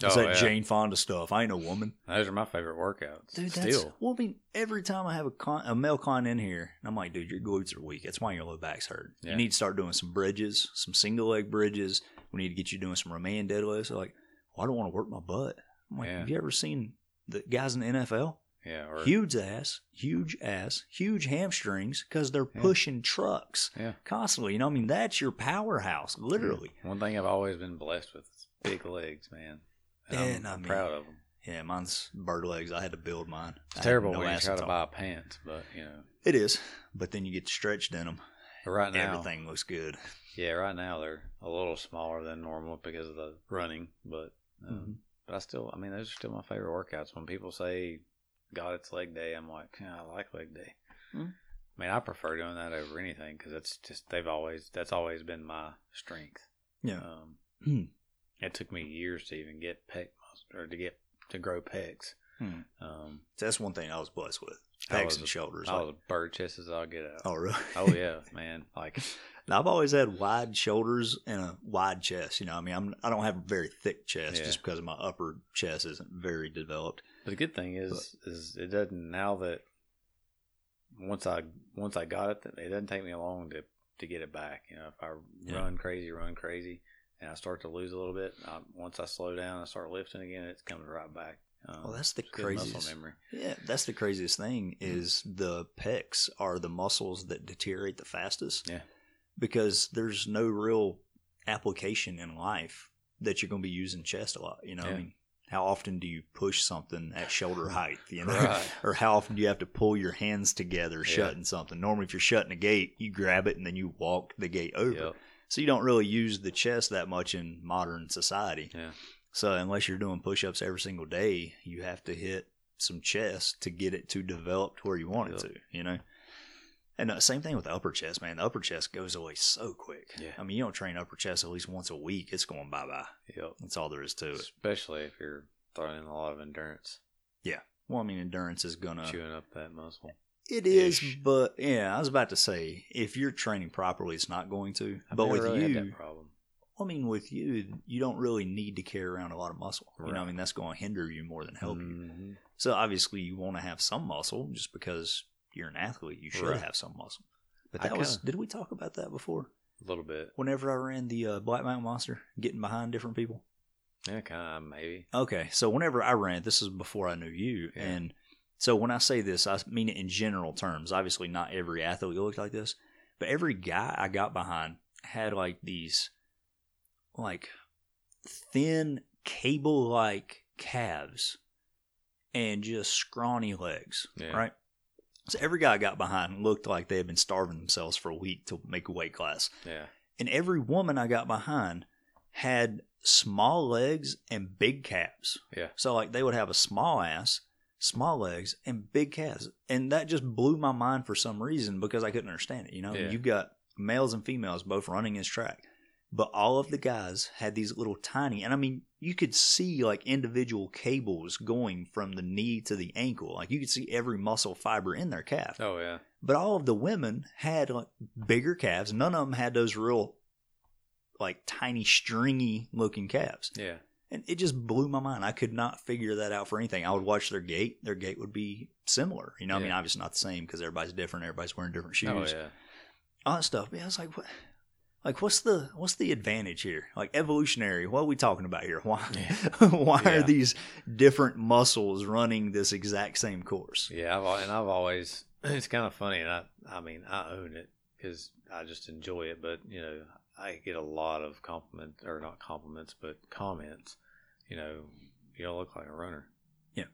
It's Oh, that yeah. Jane Fonda stuff. I ain't a woman. Those are my favorite workouts. Dude, that's, Still. well, I mean, every time I have a, con, a male client in here, I'm like, dude, your glutes are weak. That's why your low back's hurt. Yeah. You need to start doing some bridges, some single leg bridges. We need to get you doing some Romanian deadlifts. They're like, well, I don't want to work my butt. I'm like, Yeah. have you ever seen the guys in the NFL? Yeah. Or Huge ass, huge ass, huge hamstrings because they're Yeah. pushing trucks Yeah. constantly. You know, I mean, that's your powerhouse, literally. One thing I've always been blessed with is big legs, man. And And I'm, I mean, proud of them. Yeah, mine's bird legs. I had to build mine. It's terrible no when you try to buy pants, but you know, It is, but then you get stretched in them. but right now, Everything looks good. yeah, right now they're a little smaller than normal because of the running, but um, Mhm. but I still, I mean, those are still my favorite workouts. When people say, "God, it's leg day," I'm like, yeah, I like leg day. Mhm. I mean, I prefer doing that over anything because it's just they've always that's always been my strength. Yeah. Um, Hmm. it took me years to even get pec or to get to grow pecs. Hmm. Um, That's one thing I was blessed with. Pecs was and shoulders. I like- was bird chest as I'll get out. oh, really? Oh yeah, man. Like Now, I've always had wide shoulders and a wide chest. You know, I mean, I'm I don't have a very thick chest Yeah. just because my upper chest isn't very developed. But the good thing is, is it doesn't now that once I once I got it, it doesn't take me long to to get it back. You know, if I Yeah. run crazy, run crazy, and I start to lose a little bit, I, once I slow down, I start lifting again, it's coming right back. Um, Well, that's the craziest. muscle memory. Yeah, that's the craziest thing is the pecs are the muscles that deteriorate the fastest. Yeah. Because there's no real application in life that you're going to be using chest a lot. You know, I mean, how often do you push something at shoulder height? You know, Right. or how often do you have to pull your hands together Yeah. shutting something? Normally, if you're shutting a gate, you grab it and then you walk the gate over. Yep. So you don't really use the chest that much in modern society. Yeah. So unless you're doing push-ups every single day, you have to hit some chest to get it to develop to where you want it to. You know. And uh, same thing with the upper chest, man. The upper chest goes away so quick. Yeah. I mean, you don't train upper chest at least once a week. It's going bye bye. Yep. That's all there is to it. Especially if you're throwing in a lot of endurance, Yeah. Well, I mean, endurance is gonna. chewing up that muscle. It is, Ish. but yeah, I was about to say if you're training properly, it's not going to. I've but with really you, that problem. I mean, with you, you don't really need to carry around a lot of muscle. You know, I mean, that's going to hinder you more than help you. Mhm. So obviously, you want to have some muscle just because you're an athlete. You should Right. have some muscle. But I that was. Did we talk about that before? A little bit. Whenever I ran the uh, Black Mountain Monster, getting behind different people. Yeah, kind of maybe. Okay, so whenever I ran, this is before I knew you, Yeah. and so when I say this, I mean it in general terms. Obviously, not every athlete looked like this, but every guy I got behind had like these, like, thin cable-like calves, and just scrawny legs, Yeah. right? So every guy I got behind looked like they had been starving themselves for a week to make a weight class Yeah. and every woman I got behind had small legs and big calves. Yeah. So like they would have a small ass, small legs, and big calves, and that just blew my mind for some reason because I couldn't understand it. You know, Yeah. you've got males and females both running this track, but all of the guys had these little tiny, and I mean, you could see like individual cables going from the knee to the ankle. Like you could see every muscle fiber in their calf. Oh yeah. But all of the women had like bigger calves. None of them had those real, like tiny, stringy looking calves. Yeah. And it just blew my mind. I could not figure that out for anything. I would watch their gait. Their gait would be similar. You know, I mean, obviously not the same because everybody's different. Everybody's wearing different oh, shoes. Oh yeah. All that stuff. Yeah, I was like, what? Like, what's the what's the advantage here? Like evolutionary. What are we talking about here? Why why Yeah. are these different muscles running this exact same course? Yeah, I've and I've always it's kind of funny, and I I mean I own it because I just enjoy it. But you know, I get a lot of compliments or not compliments, but comments. You know, you don't look like a runner. Yeah.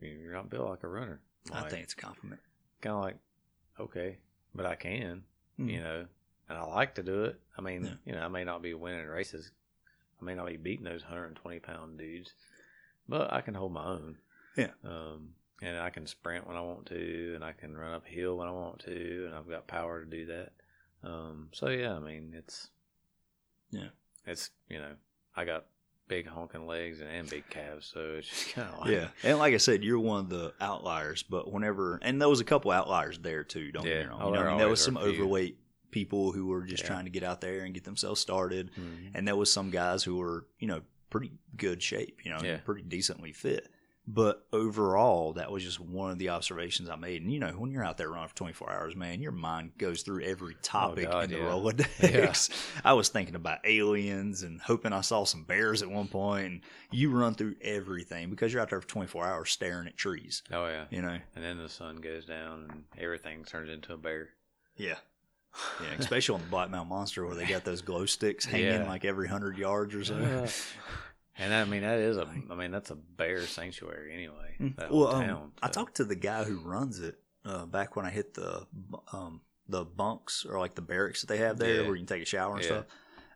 You- you're not built like a runner. I think it's a compliment. kind of like okay, but I can. Mhm. You know, and I like to do it. I mean, Yeah. you know, I may not be winning races. I may not be beating those 120 pound dudes, but I can hold my own. Yeah. Um, and I can sprint when I want to, and I can run uphill when I want to, and I've got power to do that. Um, so yeah, I mean, it's Yeah. it's you know, I got big honking legs and, and big calves, so it's just kind of like Yeah, and like I said, you're one of the outliers. But whenever, and there was a couple outliers there too. Don't get me wrong. Oh, You know, I mean, there was some are a few. overweight people who were just Yeah. trying to get out there and get themselves started, Mhm. and there was some guys who were, you know, pretty good shape. You know, Yeah. pretty decently fit. But overall, that was just one of the observations I made. And you know, when you're out there running for 24 hours, man, your mind goes through every topic Oh, God, in the yeah. Rolodex. I was thinking about aliens and hoping I saw some bears at one point. And you run through everything because you're out there for 24 hours staring at trees. Oh yeah, You know, and then the sun goes down and everything turns into a bear. yeah, yeah. Especially on the Black Mountain Monster where they got those glow sticks hanging Yeah. like every hundred yards or so. And I mean that is a, I mean that's a bear sanctuary anyway. Mm. Well, um, town. I talked to the guy who runs it uh, back when I hit the um, the bunks or like the barracks that they have there Yeah. where you can take a shower and Yeah. stuff.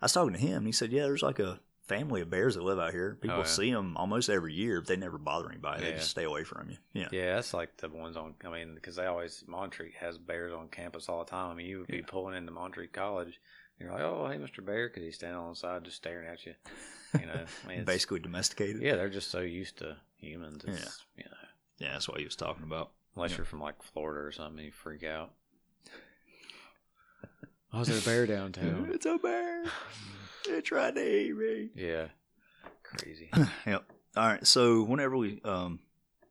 I was talking to him. and He said, "Yeah, there's like a family of bears that live out here. People Oh, yeah. see them almost every year, but they never bother anybody. They just stay away from you. Yeah, Yeah, that's like the ones on. I mean, because they always Montreat has bears on campus all the time. I mean, you would be Yeah. pulling into Montreat College, and you're like, "Oh, hey, Mr. Bear," because he's standing on the side just staring at you. You know, I mean, basically domesticated. yeah, they're just so used to humans. It's, You know, Yeah, that's what he was talking about. Unless Yeah. you're from like Florida or something, you freak out. Oh, is there a bear downtown? It's a bear. It tried to eat me. yeah, crazy. Yep. All right. So whenever we, um,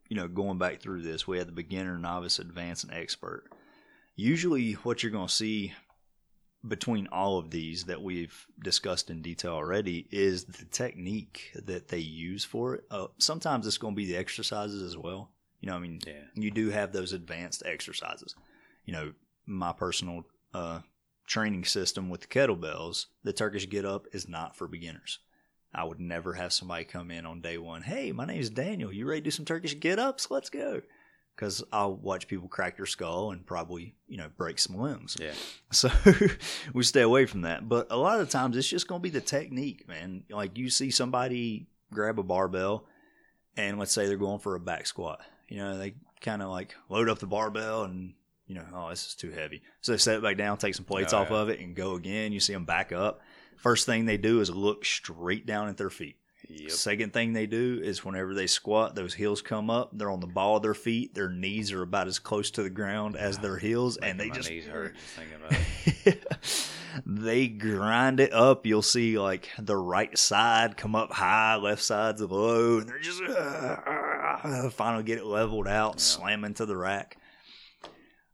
you know, going back through this, we had the beginner, novice, advanced, and expert. Usually, what you're going to see between all of these that we've discussed in detail already is the technique that they use for it. Uh, sometimes it's going to be the exercises as well. You know, I mean, Yeah, you do have those advanced exercises. You know, my personal uh, training system with the kettlebells, the Turkish get up is not for beginners. I would never have somebody come in on day one. Hey, my name is Daniel. You ready to do some Turkish get ups? Let's go. Because I'll watch people crack their skull and probably, you know, break some limbs. yeah, So we stay away from that. But a lot of the times it's just going to be the technique, man. Like you see somebody grab a barbell and let's say they're going for a back squat. You know, they kind of like load up the barbell and, you know, oh, this is too heavy. So they set it back down, take some plates Oh, off yeah. of it and go again. You see them back up. First thing they do is look straight down at their feet. yep. Second thing they do is whenever they squat, those heels come up. They're on the ball of their feet. Their knees are about as close to the ground as their heels, and they just, just they grind it up. You'll see like the right side come up high, left side's low, and they're just uh, finally get it leveled out, slam into the rack.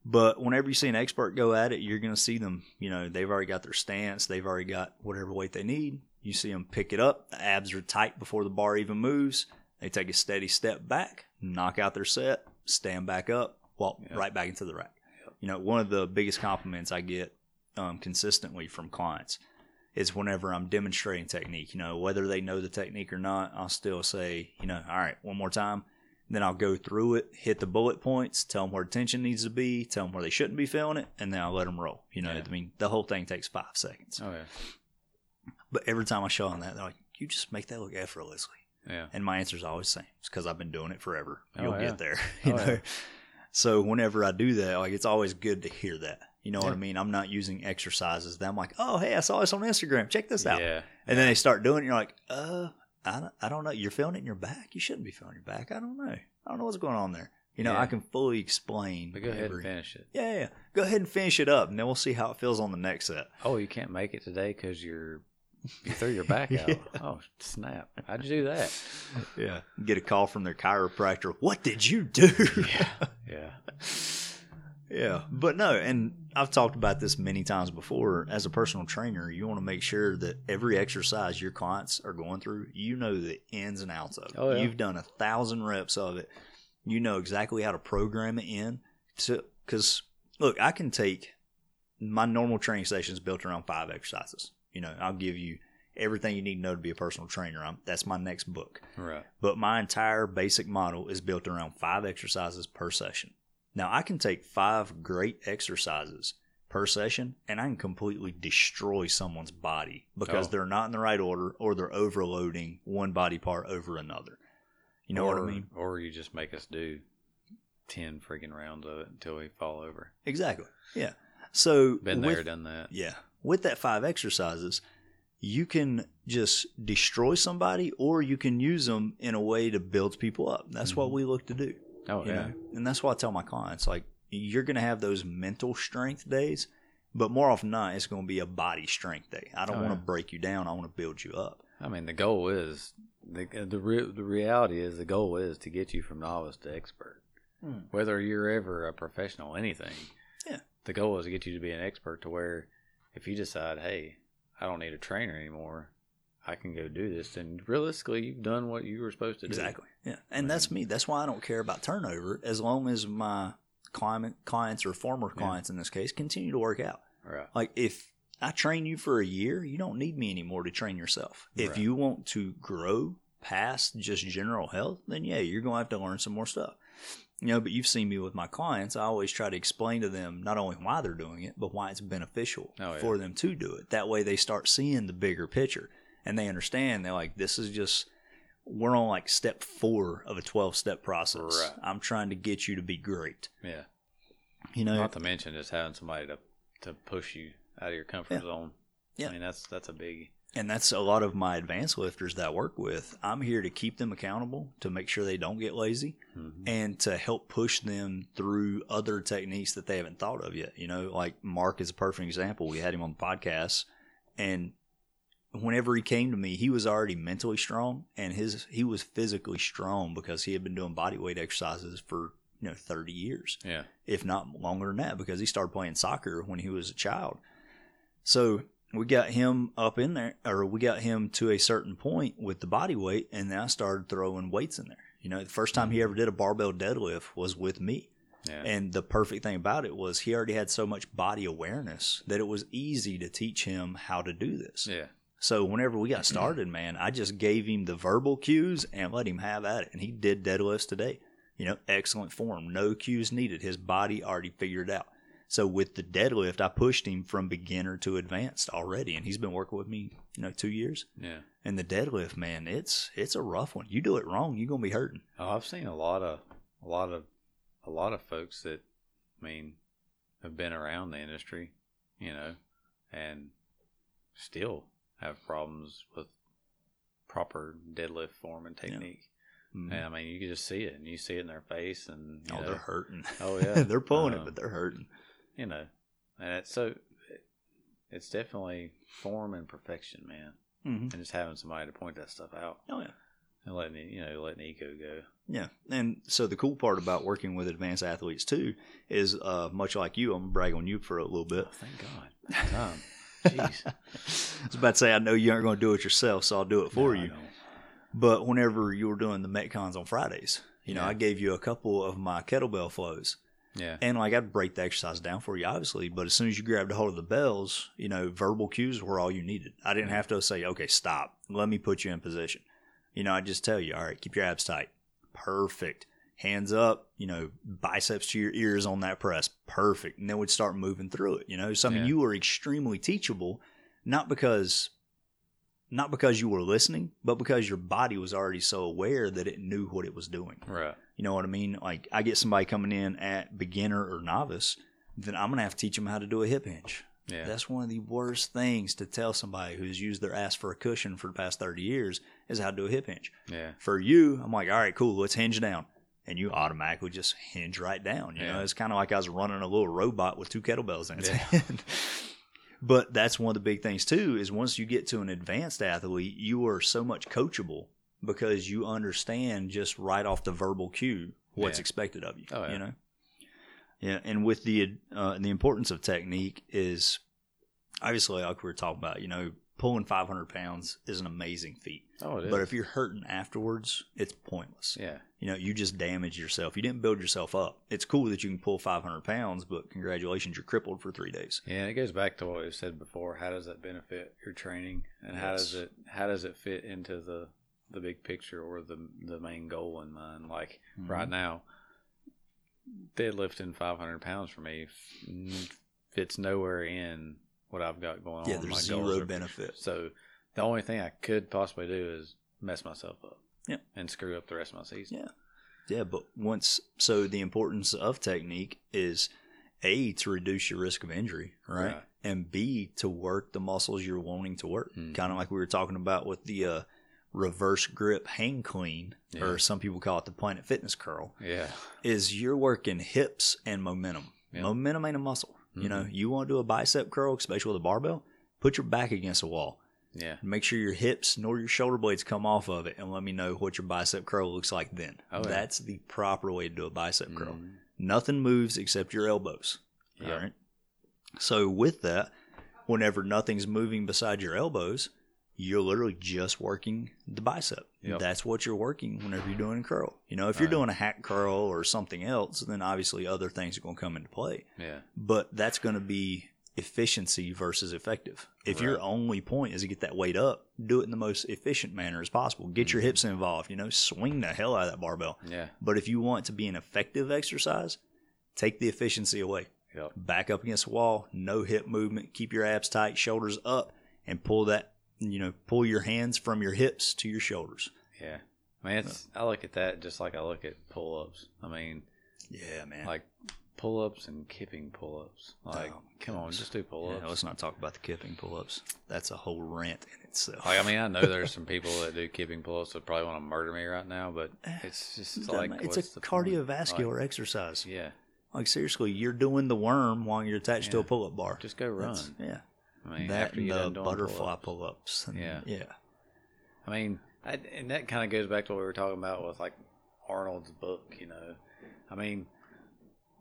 But whenever you see an expert go at it, you're going to see them. You know, they've already got their stance. They've already got whatever weight they need. You see them pick it up. The abs are tight before the bar even moves. They take a steady step back, knock out their set, stand back up, walk Yep. right back into the rack. You know, one of the biggest compliments I get um, consistently from clients is whenever I'm demonstrating technique. You know, whether they know the technique or not, I'll still say, you know, all right, one more time. Then I'll go through it, hit the bullet points, tell them where tension needs to be, tell them where they shouldn't be feeling it, and then I'll let them roll. You know, Yeah. I mean, the whole thing takes five seconds. Oh yeah, But every time I show them that, they're like, you just make that look effortlessly. yeah, And my answer is always the same. It's because I've been doing it forever. Oh, You'll yeah. get there. You Oh, know. yeah. So whenever I do that, like it's always good to hear that. You know what I mean? I'm not using exercises that I'm like, oh hey, I saw this on Instagram. Check this out. yeah. And then they start doing it. And you're like, uh, I don't, I don't know. You're feeling it in your back. You shouldn't be feeling your back. I don't know. I don't know what's going on there. You know, Yeah. I can fully explain. But go ahead every- and finish it. Yeah, yeah. Go ahead and finish it up, and then we'll see how it feels on the next set. Oh, you can't make it today because you're you threw your back out. Yeah. Oh snap! How'd you do that? Yeah. Get a call from their chiropractor. What did you do? Yeah, Yeah, but no, and I've talked about this many times before. As a personal trainer, you want to make sure that every exercise your clients are going through, you know the ins and outs of. it. Oh, yeah. You've done a thousand reps of it. You know exactly how to program it in. To because look, I can take my normal training sessions built around five exercises. You know, I'll give you everything you need to know to be a personal trainer. I'm, that's my next book right. but my entire basic model is built around five exercises per session. Now, I can take five great exercises per session and I can completely destroy someone's body because Oh. they're not in the right order or they're overloading one body part over another. You know what I mean? Or you just make us do ten freaking rounds of it until we fall over. Exactly. Yeah. So, Been with- there, done that. Yeah. With that five exercises, you can just destroy somebody or you can use them in a way to build people up. That's what Mhm. we look to do. Oh yeah. know? And that's why I tell my clients, like, you're going to have those mental strength days, but more often than not, it's going to be a body strength day. I don't Oh, want to yeah. break you down. I want to build you up. I mean, the goal is the the re, the reality is the goal is to get you from novice to expert. Hmm. Whether you're ever a professional anything, Yeah. the goal is to get you to be an expert to where if you decide, hey, I don't need a trainer anymore, I can go do this, And realistically, you've done what you were supposed to do. Exactly. Yeah. And that's me. That's why I don't care about turnover as long as my client, clients or former Yeah. clients in this case continue to work out. Right. Like if I train you for a year, you don't need me anymore to train yourself. If you want to grow past just general health, then yeah, you're going to have to learn some more stuff. You know, but you've seen me with my clients. I always try to explain to them not only why they're doing it, but why it's beneficial Oh, yeah. for them to do it. That way they start seeing the bigger picture and they understand they're like, this is just, we're on like step four of a 12 step process. Right. I'm trying to get you to be great. Yeah. You know, Not to mention just having somebody to to push you out of your comfort Yeah. zone. Yeah. I mean, that's that's a big. And that's a lot of my advanced lifters that I work with. I'm here to keep them accountable, to make sure they don't get lazy, Mhm. and to help push them through other techniques that they haven't thought of yet. You know, like Mark is a perfect example. We had him on the podcast, and whenever he came to me, he was already mentally strong, and his he was physically strong because he had been doing body weight exercises for you know 30 years Yeah. if not longer than that, because he started playing soccer when he was a child. So we got him up in there, or we got him to a certain point with the body weight, and then I started throwing weights in there. You know, the first time he mm-hmm. ever did a barbell deadlift was with me. Yeah. And the perfect thing about it was he already had so much body awareness that it was easy to teach him how to do this. yeah. So whenever we got started, man, I just gave him the verbal cues and let him have at it. And he did deadlifts today. You know, excellent form, no cues needed. His body already figured out. So with the deadlift, I pushed him from beginner to advanced already, and he's been working with me, you know, two years. Yeah. And the deadlift, man, it's it's a rough one. You do it wrong, you're gonna be hurting. Oh, I've seen a lot of a lot of a lot of folks that I mean have been around the industry, you know, and still have problems with proper deadlift form and technique. Mhm. And I mean, you can just see it, and you see it in their face, and Oh, know, they're hurting. Oh, yeah. they're pulling it, Um, but they're hurting. you know, and it's so it's definitely form and perfection, man, hmm and just having somebody to point that stuff out Oh yeah. and letting it, you know, letting ego go. Yeah, and so the cool part about working with advanced athletes too is uh, much like you. I'm gonna brag on you for a little bit. Oh, thank God. Jeez. I was about to say I know you aren't going to do it yourself, so I'll do it for No, you. But whenever you were doing the metcons on Fridays, you know, Yeah. I gave you a couple of my kettlebell flows, Yeah. and like I'd break the exercise down for you, obviously. But as soon as you grabbed a hold of the bells, you know, verbal cues were all you needed. I didn't have to say, "Okay, stop. Let me put you in position." You know, I just tell you, "All right, keep your abs tight." Perfect. Hands up, you know, biceps to your ears on that press. Perfect. And then we'd start moving through it. You know, so I mean, Yeah. you were extremely teachable, not because not because you were listening, but because your body was already so aware that it knew what it was doing. Right. You know what I mean? Like I get somebody coming in at beginner or novice, then I'm gonna have to teach them how to do a hip hinge. Yeah. That's one of the worst things to tell somebody who's used their ass for a cushion for the past 30 years is how to do a hip hinge. yeah. For you, I'm like, all right, cool, let's hinge down. And you automatically just hinge right down. You know, it's kind of like I was running a little robot with two kettlebells in its Yeah. hand. but that's one of the big things too is once you get to an advanced athlete, you are so much coachable because you understand just right off the verbal cue what's Yeah. expected of you. Oh, yeah. You know, yeah. And with the uh, the importance of technique is obviously like we were talking about. You know, pulling 500 pounds is an amazing feat, Oh, it is. but if you're hurting afterwards, it's pointless. yeah. You know, you just damage yourself. You didn't build yourself up. It's cool that you can pull 500 pounds, but congratulations, you're crippled for three days. Yeah, it goes back to what we said before. How does that benefit your training, and how does it how does it fit into the the big picture or the the main goal in mind? Like right Mhm. now, deadlifting 500 pounds for me fits nowhere in what I've got going Yeah, on. there's My goals zero benefit. So the only thing I could possibly do is mess myself up. Yeah. and screw up the rest of my season. Yeah. Yeah, but once so the importance of technique is a to reduce your risk of injury, right? Right. And b to work the muscles you're wanting to work. Mhm. Kind of like we were talking about with the uh, reverse grip hang clean, Yeah. or some people call it the Planet Fitness curl. Yeah, Is you're working hips and momentum. Yeah. Momentum ain't a muscle. You know, you want to do a bicep curl, especially with a barbell. Put your back against a wall. Yeah, Make sure your hips nor your shoulder blades come off of it, and let me know what your bicep curl looks like then. Oh, yeah. That's the proper way to do a bicep curl. Mhm. Nothing moves except your elbows. Yeah. All right. So with that, whenever nothing's moving beside your elbows, you're literally just working the bicep. Yep. That's what you're working whenever you're doing a curl. You know, if you're Right. doing a hack curl or something else, then obviously other things are going to come into play yeah, but that's going to be efficiency versus effective. If your only point is to get that weight up, do it in the most efficient manner as possible. Get your Mhm. hips involved, you know, swing the hell out of that barbell. yeah, But if you want to be an effective exercise, take the efficiency away. yep. Back up against the wall, no hip movement, keep your abs tight, shoulders up, and pull that, you know, pull your hands from your hips to your shoulders. Yeah. I mean, it's, I look at that just like I look at pull ups. I mean, Yeah, man. like pull ups and kipping pull ups. Like, Oh, come on, just do pull Yeah, ups. let's not talk about the kipping pull ups. That's a whole rant in itself. like, I mean, I know there's some people that do kipping pull ups that probably want to murder me right now, but eh, it's just like it's a cardiovascular Like, exercise. yeah, Like seriously, you're doing the worm while you're attached to a pull up bar. just go run. That's- yeah, I mean, that after and the done butterfly pull-ups. pull ups. Yeah. yeah. I mean, I, and that kind of goes back to what we were talking about with like Arnold's book. You know, I mean,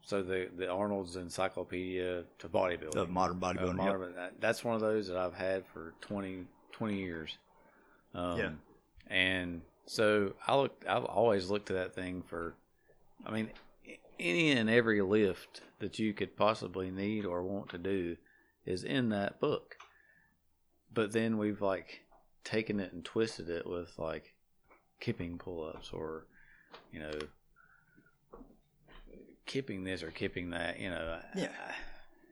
so the the Arnold's Encyclopedia to bodybuilding. Of modern bodybuilding. modern- yep. that's one of those that I've had for 20, 20 years. Um, Yeah. And so I look, I've always looked to that thing for, I mean, any and every lift that you could possibly need or want to do is in that book. But then we've like taken it and twisted it with like kipping pull ups or, you know, kipping this or kipping that, you know. Yeah.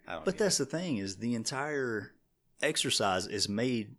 I, I don't But that's the thing is the entire exercise is made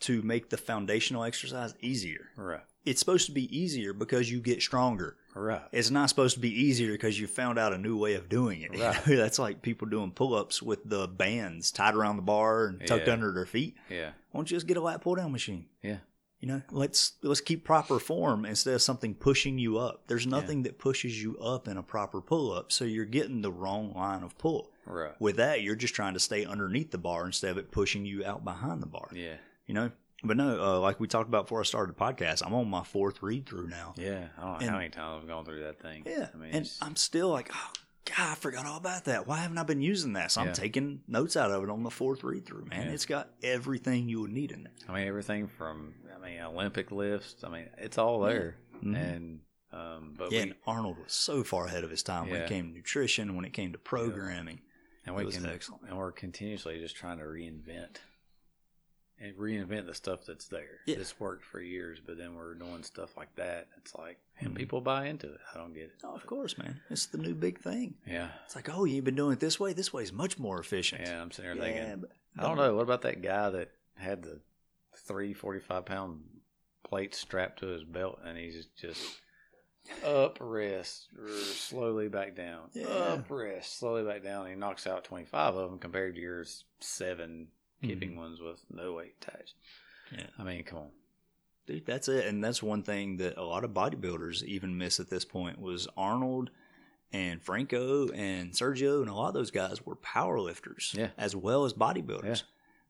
to make the foundational exercise easier. right, It's supposed to be easier because you get stronger. right, It's not supposed to be easier because you found out a new way of doing it. Right. That's like people doing pull-ups with the bands tied around the bar and tucked Yeah. under their feet. yeah, Why don't you just get a lat pull-down machine? yeah, You know, let's let's keep proper form instead of something pushing you up. There's nothing that pushes you up in a proper pull-up, so you're getting the wrong line of pull. right, With that, you're just trying to stay underneath the bar instead of it pushing you out behind the bar. yeah, You know, but no, uh, like we talked about before I started the podcast, I'm on my fourth read through now. yeah. I don't know And- how many times I've gone through that thing. Yeah, I mean, and it's- I'm still like, oh God, I forgot all about that. Why haven't I been using that? So I'm taking notes out of it on the fourth read through. Man, Yeah. it's got everything you would need in there. I mean, everything from mean Olympic lifts. I mean, it's all there. Mhm. And um, but yeah, we and Arnold was so far ahead of his time when Yeah. it came to nutrition, when it came to programming. and it we was can excellent. and we're continuously just trying to reinvent and reinvent the stuff that's there. Yeah. This worked for years, but then we're doing stuff like that. It's like, and Mhm. people buy into it. I don't get it. Oh, of course, man. It's the new big thing. Yeah, It's like, oh, you've been doing it this way. This way is much more efficient. yeah. I'm sitting there Yeah, thinking, but I don't know. What about that guy that had the three 45 pound plates strapped to his belt and he's just up rest, slowly back down, Yeah. up rest, slowly back down. He knocks out 25 of them compared to your seven kipping mm-hmm. ones with no weight attached. Yeah. I mean, come on. Dude, that's it. And that's one thing that a lot of bodybuilders even miss at this point was Arnold and Franco and Sergio and a lot of those guys were power lifters Yeah. as well as bodybuilders. Yeah.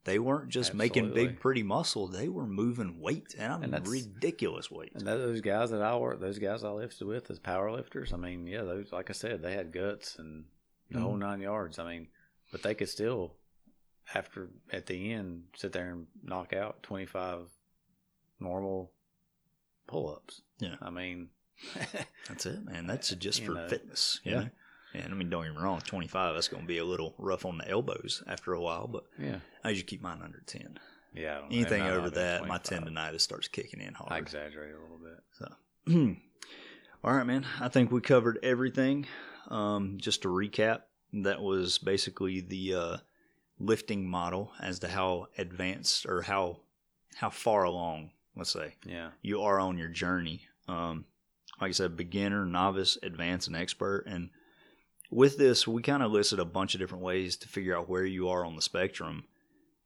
They weren't just making big, pretty muscle. They were moving weight, and I mean And ridiculous weight. And those guys that I work, those guys I lifted with as power lifters, I mean, yeah, those, like I said, they had guts and the whole Mhm. nine yards. I mean, but they could still, after at the end, sit there and knock out 25 normal pull ups. Yeah. I mean, That's it, man. That's just for know. fitness. Yeah. know? And I mean, don't get me wrong, 25, that's going to be a little rough on the elbows after a while, but yeah. I usually keep mine under 10. Yeah. Anything over that, my 25. tendonitis starts kicking in hard. I exaggerate a little bit. So, all right, man. I think we covered everything. Um, just to recap, that was basically the uh, lifting model as to how advanced or how how far along, let's say, Yeah. you are on your journey. Um, like I said, beginner, novice, advanced, and expert. And with this, we kind of listed a bunch of different ways to figure out where you are on the spectrum.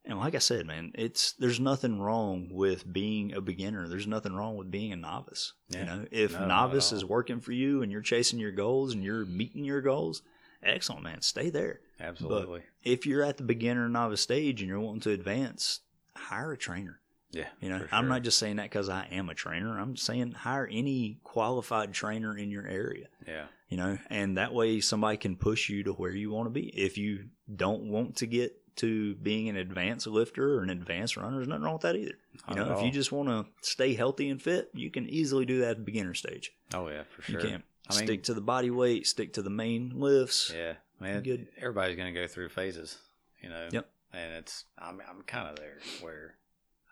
And like I said, man, it's there's nothing wrong with being a beginner. There's nothing wrong with being a novice. Yeah. You know, if No, novice is working for you and you're chasing your goals and you're meeting your goals, excellent, man. Stay there. Absolutely. If you're at the beginner novice stage and you're wanting to advance, hire a trainer. Yeah. You know, for I'm not just saying that because I am a trainer. I'm saying hire any qualified trainer in your area. Yeah. You know, and that way somebody can push you to where you want to be. If you don't want to get to being an advanced lifter or an advanced runner, there's nothing wrong with that either. You know, if you just want to stay healthy and fit, you can easily do that at the beginner stage. Oh, yeah, for sure. You can I mean, stick to the body weight, stick to the main lifts. Yeah, man. Good. Everybody's going to go through phases, you know. Yep. And it's I'm I'm kind of there where,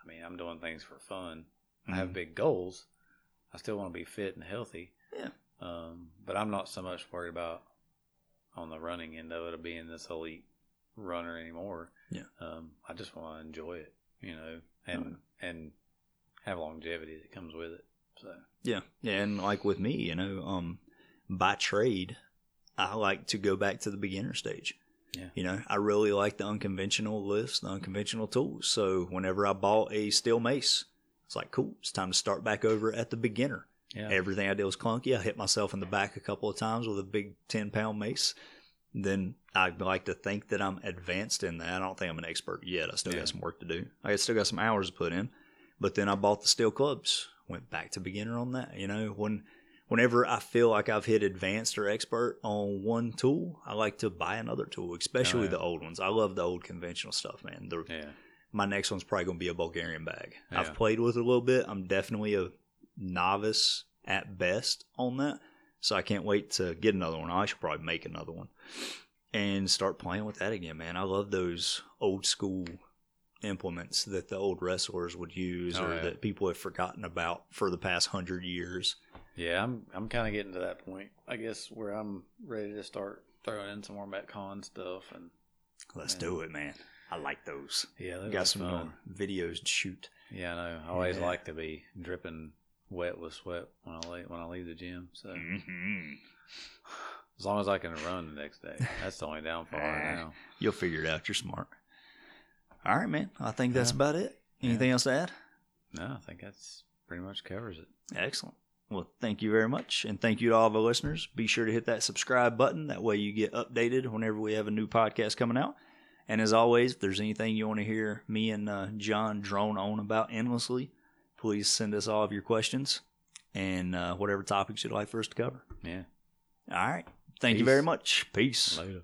I mean, I'm doing things for fun. I have Mhm. big goals. I still want to be fit and healthy. Yeah. Um, but I'm not so much worried about on the running end of it of being this elite runner anymore. Yeah. Um, I just want to enjoy it, you know, and and have longevity that comes with it. So Yeah, yeah, and like with me, you know, um, by trade, I like to go back to the beginner stage. Yeah. You know, I really like the unconventional lifts, the unconventional tools. So whenever I bought a steel mace, it's like, cool, it's time to start back over at the beginner. Yeah. Everything I did was clunky. I hit myself in the back a couple of times with a big 10 pound mace. Then I like to think that I'm advanced in that. I don't think I'm an expert yet. I still Yeah. got some work to do. I still got some hours to put in. But then I bought the steel clubs, went back to beginner on that. You know, when whenever I feel like I've hit advanced or expert on one tool, I like to buy another tool, especially Oh, yeah. the old ones. I love the old conventional stuff, man. The, yeah. my next one's probably going to be a Bulgarian bag. Yeah. I've played with it a little bit. I'm definitely a novice at best on that. So I can't wait to get another one. I should probably make another one and start playing with that again, man. I love those old school implements that the old wrestlers would use Oh, or yeah. that people have forgotten about for the past hundred years. Yeah, I'm I'm kind of getting to that point, I guess, where I'm ready to start throwing in some more Metcon stuff, and Let's Yeah. do it, man. I like those. yeah, those Got some fun. more videos to shoot. Yeah, I know. I always Yeah. like to be dripping wet with sweat when I leave, when I leave the gym. So hmm as long as I can run the next day, that's the only downfall right now. You'll figure it out. You're smart. All right, man. I think that's Yeah. about it. Anything else to add? No, I think that's pretty much covers it. Excellent. Well, thank you very much. And thank you to all of our listeners. Be sure to hit that subscribe button. That way you get updated whenever we have a new podcast coming out. And as always, if there's anything you want to hear me and uh, John drone on about endlessly, please send us all of your questions and uh, whatever topics you'd like for us to cover. Yeah. All right. Thank you very much. Peace. Later.